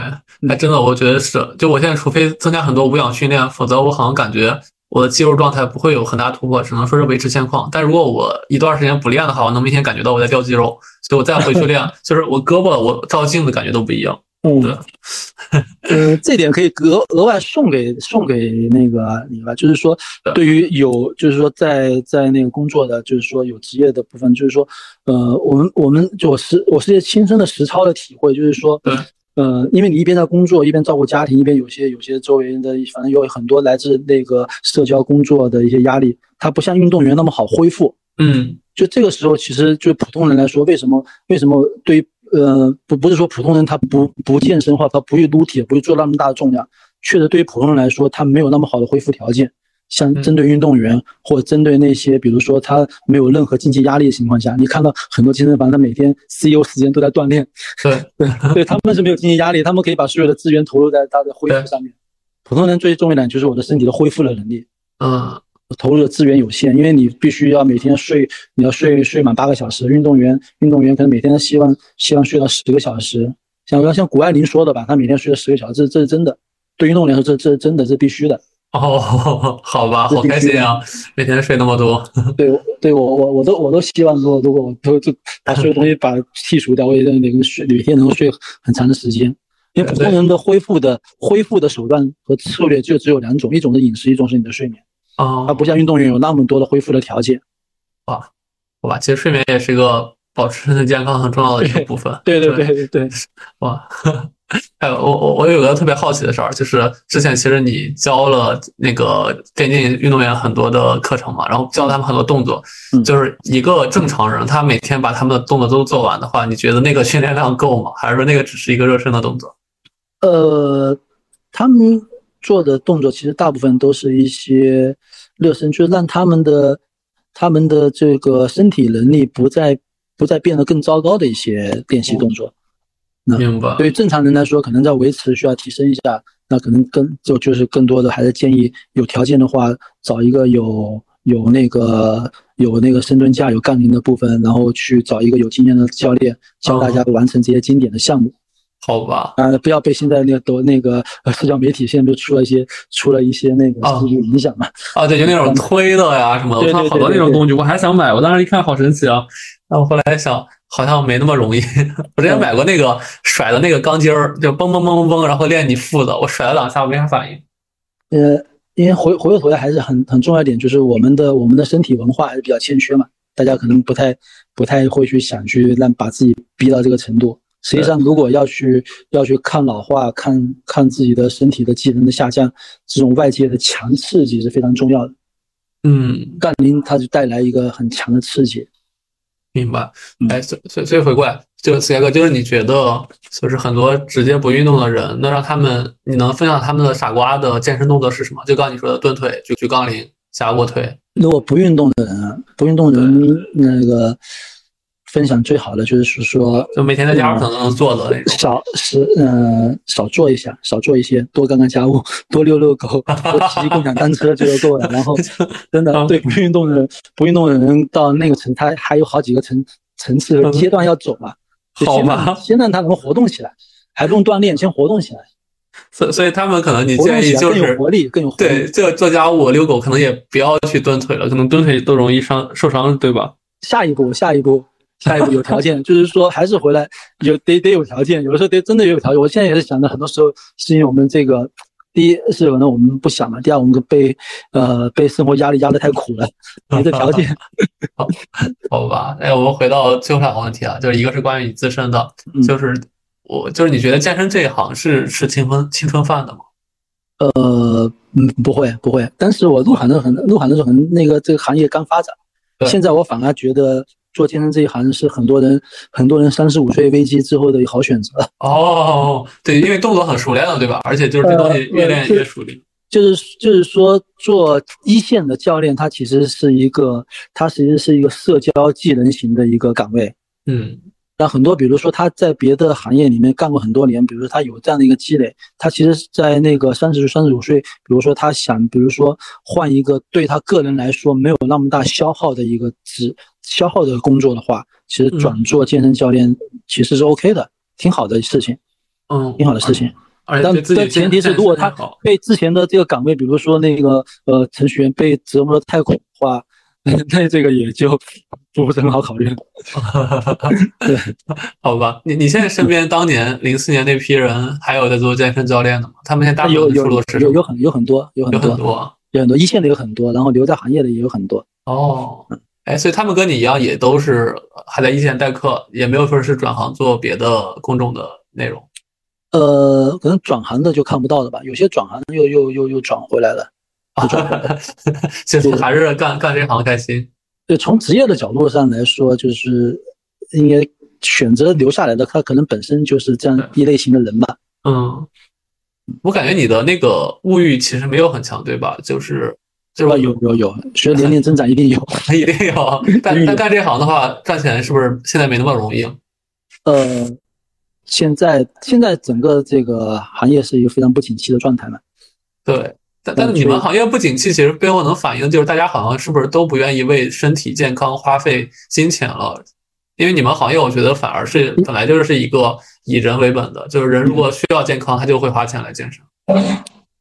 Speaker 2: 哎，真的，我觉得是。就我现在，除非增加很多无氧训练，否则我好像感觉我的肌肉状态不会有很大突破，只能说是维持现况。但如果我一段时间不练的话，我能明显感觉到我在掉肌肉，所以我再回去练，就是我胳膊我照镜子感觉都不一样。
Speaker 1: 嗯，呃，这点可以额额外送给送给那个你吧，就是说，对于有就是说在在那个工作的，就是说有职业的部分，就是说，呃，我们我们就我是我是亲身的实操的体会，就是说，呃，因为你一边在工作，一边照顾家庭，一边有些有些周围人的，反正有很多来自那个社交工作的一些压力，它不像运动员那么好恢复。
Speaker 2: 嗯，
Speaker 1: 就这个时候，其实就普通人来说，为什么为什么对于呃不不是说普通人他不不健身的话他不去撸铁，不去做那么大的重量，确实对于普通人来说，他没有那么好的恢复条件。像针对运动员或针对那些，比如说他没有任何经济压力的情况下，你看到很多健身房，他每天 CEO 时间都在锻炼。
Speaker 2: 对
Speaker 1: 对对，他们是没有经济压力，他们可以把所有的资源投入在他的恢复上面。普通人最重要的就是我的身体的恢复的能力。
Speaker 2: 嗯。
Speaker 1: 投入的资源有限，因为你必须要每天睡，你要睡睡满八个小时。运动员，运动员可能每天希望希望睡到十个小时。像像谷爱凌说的吧，他每天睡了十个小时，这这是真的。对运动员来说，这这是真的是必须的。
Speaker 2: 哦，好吧，好开心啊，每天睡那么多。
Speaker 1: 对，对我我我都我都希望说，如果我都就把所有东西 把剔除掉，我也能睡每天能够睡很长的时间。因为普通人的恢复的恢复的手段和策略就只有两种，一种是饮食，一种是你的睡眠。
Speaker 2: 啊，
Speaker 1: 它不像运动员有那么多的恢复的条件，
Speaker 2: 哇，好吧，其实睡眠也是一个保持身体健康很重要的一个部分。
Speaker 1: 对对对对对，
Speaker 2: 哇，还有我我我有个特别好奇的事儿，就是之前其实你教了那个电竞运动员很多的课程嘛，然后教他们很多动作，就是一个正常人他每天把他们的动作都做完的话，你觉得那个训练量够吗？还是说那个只是一个热身的动作？
Speaker 1: 呃，他们。做的动作其实大部分都是一些热身，就是让他们的他们的这个身体能力不再不再变得更糟糕的一些练习动作。
Speaker 2: 明白。
Speaker 1: 对于正常人来说，可能在维持需要提升一下，那可能更就就是更多的还是建议有条件的话，找一个有有那个有那个深蹲架、有杠铃的部分，然后去找一个有经验的教练教大家完成这些经典的项目。
Speaker 2: 好吧，
Speaker 1: 啊，不要被现在那个都那个社交媒体现在不出了一些出了一些那个数据影响嘛？
Speaker 2: 啊，对，就那种推的呀什么的，我看好多那种工具，我还想买，我当时一看好神奇啊，但我后来想好像没那么容易。我之前买过那个甩的那个钢筋儿，就嘣嘣嘣嘣嘣，然后练你腹的，我甩了两下我没啥反应。
Speaker 1: 呃，因为回回过头来还是很很重要一点，就是我们的我们的身体文化还是比较欠缺嘛，大家可能不太不太会去想去让把自己逼到这个程度。实际上，如果要去要去看老化，看看自己的身体的机能的下降，这种外界的强刺激是非常重要的。
Speaker 2: 嗯，
Speaker 1: 杠铃它就带来一个很强的刺激。
Speaker 2: 明白。哎，所所所以回过来，就四哥，就是你觉得，就是很多直接不运动的人，那让他们，你能分享他们的傻瓜的健身动作是什么？就刚你说的蹲腿、举举杠铃、夹卧推。
Speaker 1: 如果不运动的人，不运动的人那个。分享最好的就是说，
Speaker 2: 就每天在家可能能做的那种，
Speaker 1: 少是嗯少做一下，少做一些，多干干家务，多遛遛狗，多骑骑共享单车就够了。然后 真的对不运动的人，不运动的人到那个层，他还有好几个层层次阶段要走嘛。
Speaker 2: 好吧，
Speaker 1: 先让他能活动起来，还不用锻炼，先活动起来。
Speaker 2: 所所以他们可能你建议就是
Speaker 1: 更有活力，更有活
Speaker 2: 力。对，做做家务、遛狗，可能也不要去蹲腿了，可能蹲腿都容易伤受伤，对吧？
Speaker 1: 下一步，下一步。下一步有条件，就是说还是回来有得得有条件，有的时候得真的有条件。我现在也是想着，很多时候是因为我们这个，第一是可能我们不想嘛，第二我们被呃被生活压力压得太苦了，没这条件。
Speaker 2: 好，好吧。哎，我们回到最后两个问题啊，就是一个是关于你自身的，就是我就是你觉得健身这一行是是青春青春饭的吗？
Speaker 1: 呃，嗯，不会不会。当时我入行的很入行的时候，可能那个这个行业刚发展，现在我反而觉得。做健身这一行是很多人很多人三十五岁危机之后的好选择
Speaker 2: 哦，对，因为动作很熟练了，对吧？而且就是这东西越练越熟练。
Speaker 1: 就是就是说，做一线的教练，他其实是一个，他其实是一个社交技能型的一个岗位。
Speaker 2: 嗯。
Speaker 1: 那很多，比如说他在别的行业里面干过很多年，比如说他有这样的一个积累，他其实，在那个三十岁、三十五岁，比如说他想，比如说换一个对他个人来说没有那么大消耗的一个职消耗的工作的话，其实转做健身教练其实是 OK 的，挺好的事情，
Speaker 2: 嗯，
Speaker 1: 挺好的事情。
Speaker 2: 但
Speaker 1: 但前提是，如果他被之前的这个岗位，比如说那个呃程序员被折磨的太苦的话，那这个也就不是很好考虑了。对，
Speaker 2: 好吧，你你现在身边当年零四年那批人还有在做健身教练的吗？他们现在大部分出路是
Speaker 1: 有有很有很多有很多有很多一线的有很多，然后留在行业的也有很多。
Speaker 2: 哦，哎，所以他们跟你一样，也都是还在一线代课，也没有说是转行做别的公众的内容。
Speaker 1: 呃，可能转行的就看不到了吧，有些转行又又又又转回来了。啊，
Speaker 2: 其实还是干干这行开心。
Speaker 1: 对，从职业的角度上来说，就是应该选择留下来的，他可能本身就是这样一类型的人吧。
Speaker 2: 嗯，我感觉你的那个物欲其实没有很强，对吧？就是就是
Speaker 1: 有有有，随着年龄增长一定有，
Speaker 2: 一定有。但但干这行的话，赚钱是不是现在没那么容易？
Speaker 1: 呃，现在现在整个这个行业是一个非常不景气的状态嘛。
Speaker 2: 对。但但是你们行业不景气，其实背后能反映就是大家好像是不是都不愿意为身体健康花费金钱了？因为你们行业，我觉得反而是本来就是一个以人为本的，就是人如果需要健康，他就会花钱来健身。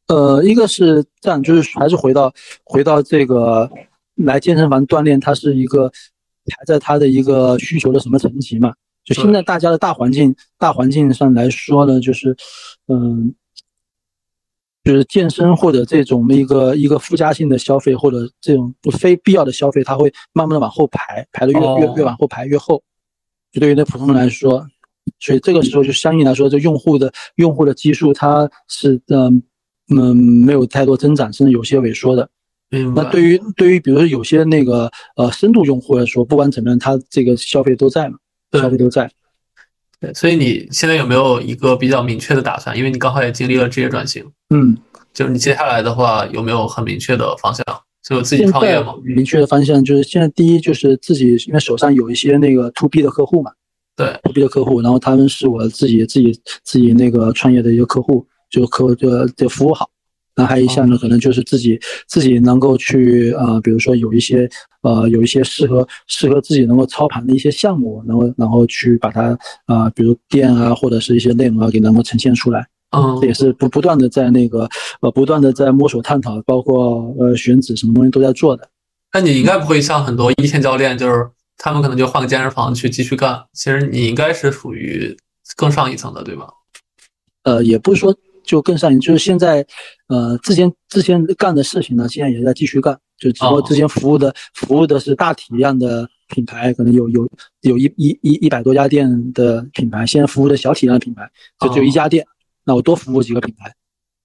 Speaker 1: 呃，一个是这样，就是还是回到回到这个来健身房锻炼，它是一个排在它的一个需求的什么层级嘛？就现在大家的大环境大环境上来说呢，就是嗯。就是健身或者这种一个一个附加性的消费，或者这种不非必要的消费，它会慢慢的往后排，排的越越越往后排越后。就对于那普通人来说，所以这个时候就相应来说，这用户的用户的基数它是嗯嗯没有太多增长，甚至有些萎缩的。那对于对于比如说有些那个呃深度用户来说，不管怎么样，他这个消费都在嘛，消费都在。
Speaker 2: 对，所以你现在有没有一个比较明确的打算？因为你刚好也经历了职业转型，
Speaker 1: 嗯，
Speaker 2: 就是你接下来的话有没有很明确的方向？就自己创业吗？
Speaker 1: 明确的方向就是现在第一就是自己，因为手上有一些那个 to B 的客户嘛，
Speaker 2: 对
Speaker 1: ，to B 的客户，然后他们是我自己自己自己那个创业的一个客户，就客就就服务好。那还有一项呢，可能就是自己自己能够去呃，比如说有一些呃，有一些适合适合自己能够操盘的一些项目，然后然后去把它啊，比如店啊，或者是一些内容啊，给能够呈现出来。
Speaker 2: 嗯，
Speaker 1: 这也是不不断的在那个呃，不断的在摸索探讨，包括呃选址什么东西都在做的。
Speaker 2: 那你应该不会像很多一线教练，就是他们可能就换个健身房去继续干。其实你应该是属于更上一层的，对吧？
Speaker 1: 呃，也不是说。就更上瘾，就是现在，呃，之前之前干的事情呢，现在也在继续干。就只不过之前服务的服务的是大体量的品牌，可能有有有一一一一百多家店的品牌，现在服务的小体量的品牌就只有一家店。那我多服务几个品牌，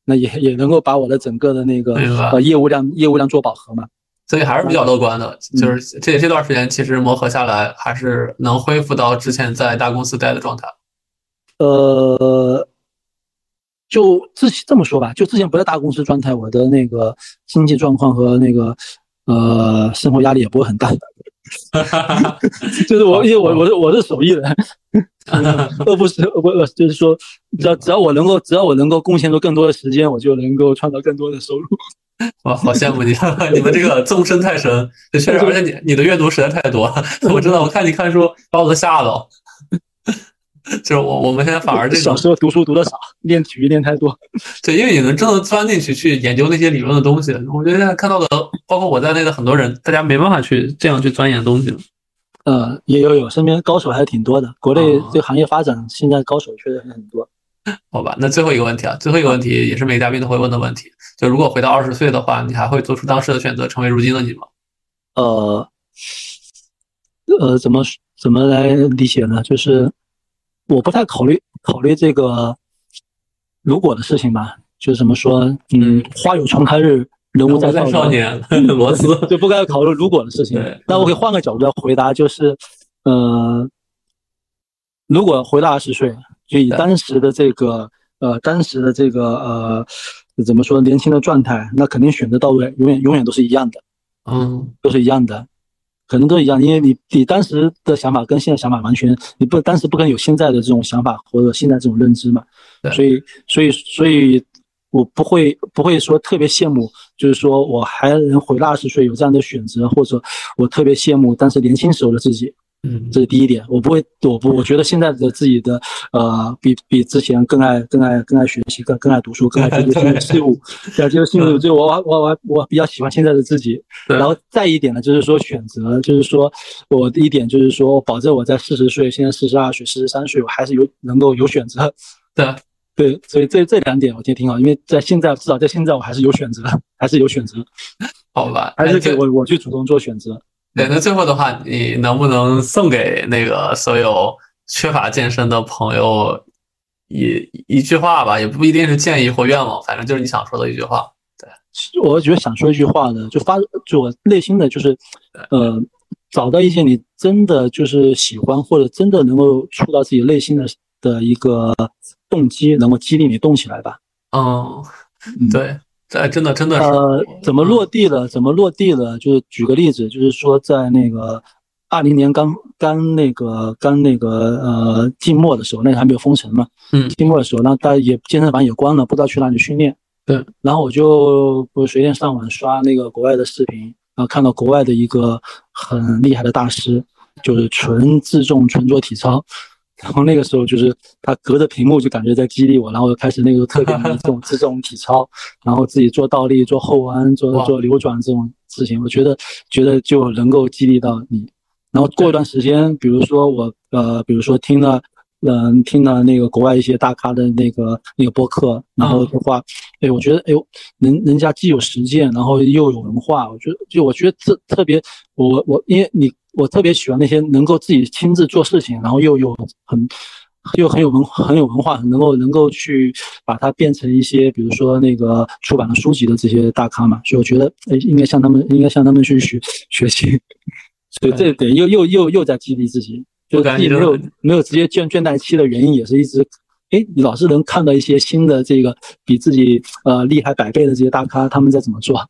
Speaker 1: 那也也能够把我的整个的那个呃业务量业务量做饱和嘛。
Speaker 2: 所以还是比较乐观的，就是这这段时间其实磨合下来，还是能恢复到之前在大公司待的状态。
Speaker 1: 呃。就之这么说吧，就之前不在大公司状态，我的那个经济状况和那个呃生活压力也不会很大。就是我，因为我我是我是手艺人，饿不是我我就是说，只要只要我能够只要我能够贡献出更多的时间，我就能够创造更多的收入。
Speaker 2: 哇，好羡慕你！你们这个纵深太深，确实，而且你你的阅读实在太多，我知道，我看你看书把我都吓到。就是我，我们现在反而这
Speaker 1: 小时候读书读的少，练体育练太多。
Speaker 2: 对，因为你能真的钻进去去研究那些理论的东西。我觉得现在看到的，包括我在内的很多人，大家没办法去这样去钻研东西。
Speaker 1: 呃，也有有，身边高手还是挺多的。国内这个行业发展，现在高手确实很多。
Speaker 2: 好吧，那最后一个问题啊，最后一个问题也是每个嘉宾都会问的问题，就如果回到二十岁的话，你还会做出当时的选择，成为如今的你吗？
Speaker 1: 呃，呃，怎么怎么来理解呢？就是。我不太考虑考虑这个如果的事情吧，就是怎么说，嗯，花有重开日，人无再
Speaker 2: 少年，螺丝
Speaker 1: 就不该考虑如果的事情。那我可以换个角度来回答，就是，呃，如果回到二十岁，就以当时的这个，呃，当时的这个，呃，怎么说，年轻的状态，那肯定选择到位，永远永远都是一样的，
Speaker 2: 嗯，
Speaker 1: 都是一样的。可能都一样，因为你你当时的想法跟现在想法完全，你不当时不可能有现在的这种想法或者现在这种认知嘛，所以所以所以，我不会不会说特别羡慕，就是说我还能回到二十岁有这样的选择，或者我特别羡慕当时年轻时候的自己，
Speaker 2: 嗯，
Speaker 1: 这是第一点。我不会，我不，我觉得现在的自己的呃，比比之前更爱更爱更爱学习，更更爱读书，更爱接触新的事物。对，接触新的，就我我我我比较喜欢现在的自己。然后再一点呢，就是说选择，就是说我的一点就是说，保证我在四十岁，现在四十二岁、四十三岁，我还是有能够有选择。
Speaker 2: 对。
Speaker 1: 对，所以这这两点我觉得挺好，因为在现在至少在现在我还是有选择，还是有选择，
Speaker 2: 好吧，
Speaker 1: 还是给我我去主动做选择。
Speaker 2: 对，那最后的话，你能不能送给那个所有缺乏健身的朋友一一句话吧？也不一定是建议或愿望，反正就是你想说的一句话。对，
Speaker 1: 我觉得想说一句话呢，就发就我内心的就是，呃，找到一些你真的就是喜欢或者真的能够触到自己内心的的一个。动机能够激励你动起来吧？
Speaker 2: 嗯，对，这真的真的是
Speaker 1: 呃，怎么落地了？怎么落地了？就是举个例子，就是说在那个二零年刚刚那个刚那个呃季末的时候，那个还没有封城嘛，
Speaker 2: 嗯，
Speaker 1: 季末的时候，那大家也健身房也关了，不知道去哪里训练。
Speaker 2: 对，
Speaker 1: 然后我就不随便上网刷那个国外的视频，然后看到国外的一个很厉害的大师，就是纯自重、纯做体操。然后那个时候就是他隔着屏幕就感觉在激励我，然后开始那个特别的这种 这种体操，然后自己做倒立、做后弯、做做扭转这种事情，我觉得觉得就能够激励到你。然后过一段时间，比如说我呃，比如说听了嗯听了那个国外一些大咖的那个那个播客，然后的话，哎，我觉得哎呦，人人家既有实践，然后又有文化，我觉得就我觉得这特别我我因为你。我特别喜欢那些能够自己亲自做事情，然后又有很又很有文很有文化，能够能够去把它变成一些，比如说那个出版的书籍的这些大咖嘛。所以我觉得，哎，应该向他们应该向他们去学学习。所以这点又又又又在激励自己，就自己没有没有直接倦倦怠期的原因，也是一直，哎，你老是能看到一些新的这个比自己呃厉害百倍的这些大咖他们在怎么做。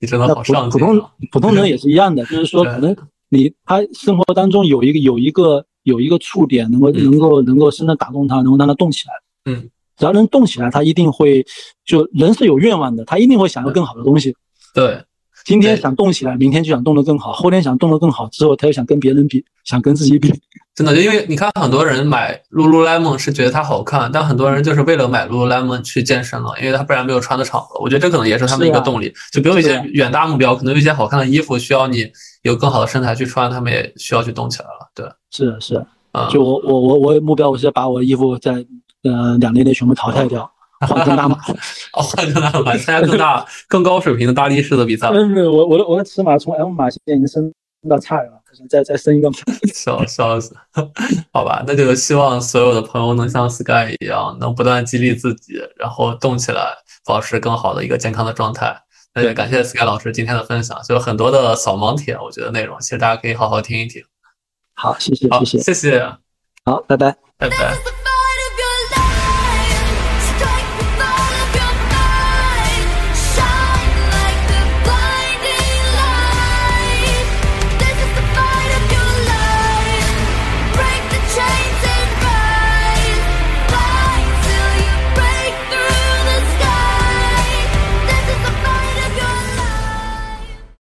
Speaker 2: 你真的好上
Speaker 1: 普通普通人也是一样的，就是说可能。你他生活当中有一个有一个有一个触点，能够能够能够深的打动他，能够让他动起
Speaker 2: 来。嗯，
Speaker 1: 只要能动起来，他一定会就人是有愿望的，他一定会想要更好的东西。
Speaker 2: 对，
Speaker 1: 今天想动起来，明天就想动得更好，后天想动得更好，之后他又想跟别人比，想跟自己比。
Speaker 2: 真的，就因为你看，很多人买 Lululemon 是觉得它好看，但很多人就是为了买 Lululemon 去健身了，因为他不然没有穿的场合。我觉得这可能也是他们一个动力。就比如一些远大目标，可能有一些好看的衣服需要你有更好的身材去穿，他们也需要去动起来了。对，
Speaker 1: 是是啊，就我我我我目标，我是要把我衣服在呃两年内全部淘汰掉，换更大码。
Speaker 2: 哦，换更大码，参加更大、更高水平的大力士的比赛。
Speaker 1: 嗯，我我的我的尺码从 M 码现在已经升到 X 了。再再升一个码，
Speaker 2: 笑笑死，好吧，那就希望所有的朋友能像 Sky 一样，能不断激励自己，然后动起来，保持更好的一个健康的状态。那就感谢 Sky 老师今天的分享，就有很多的扫盲帖，我觉得内容其实大家可以好好听一听。
Speaker 1: 好，谢谢，谢谢，
Speaker 2: 谢谢，
Speaker 1: 好，拜拜，
Speaker 2: 拜拜。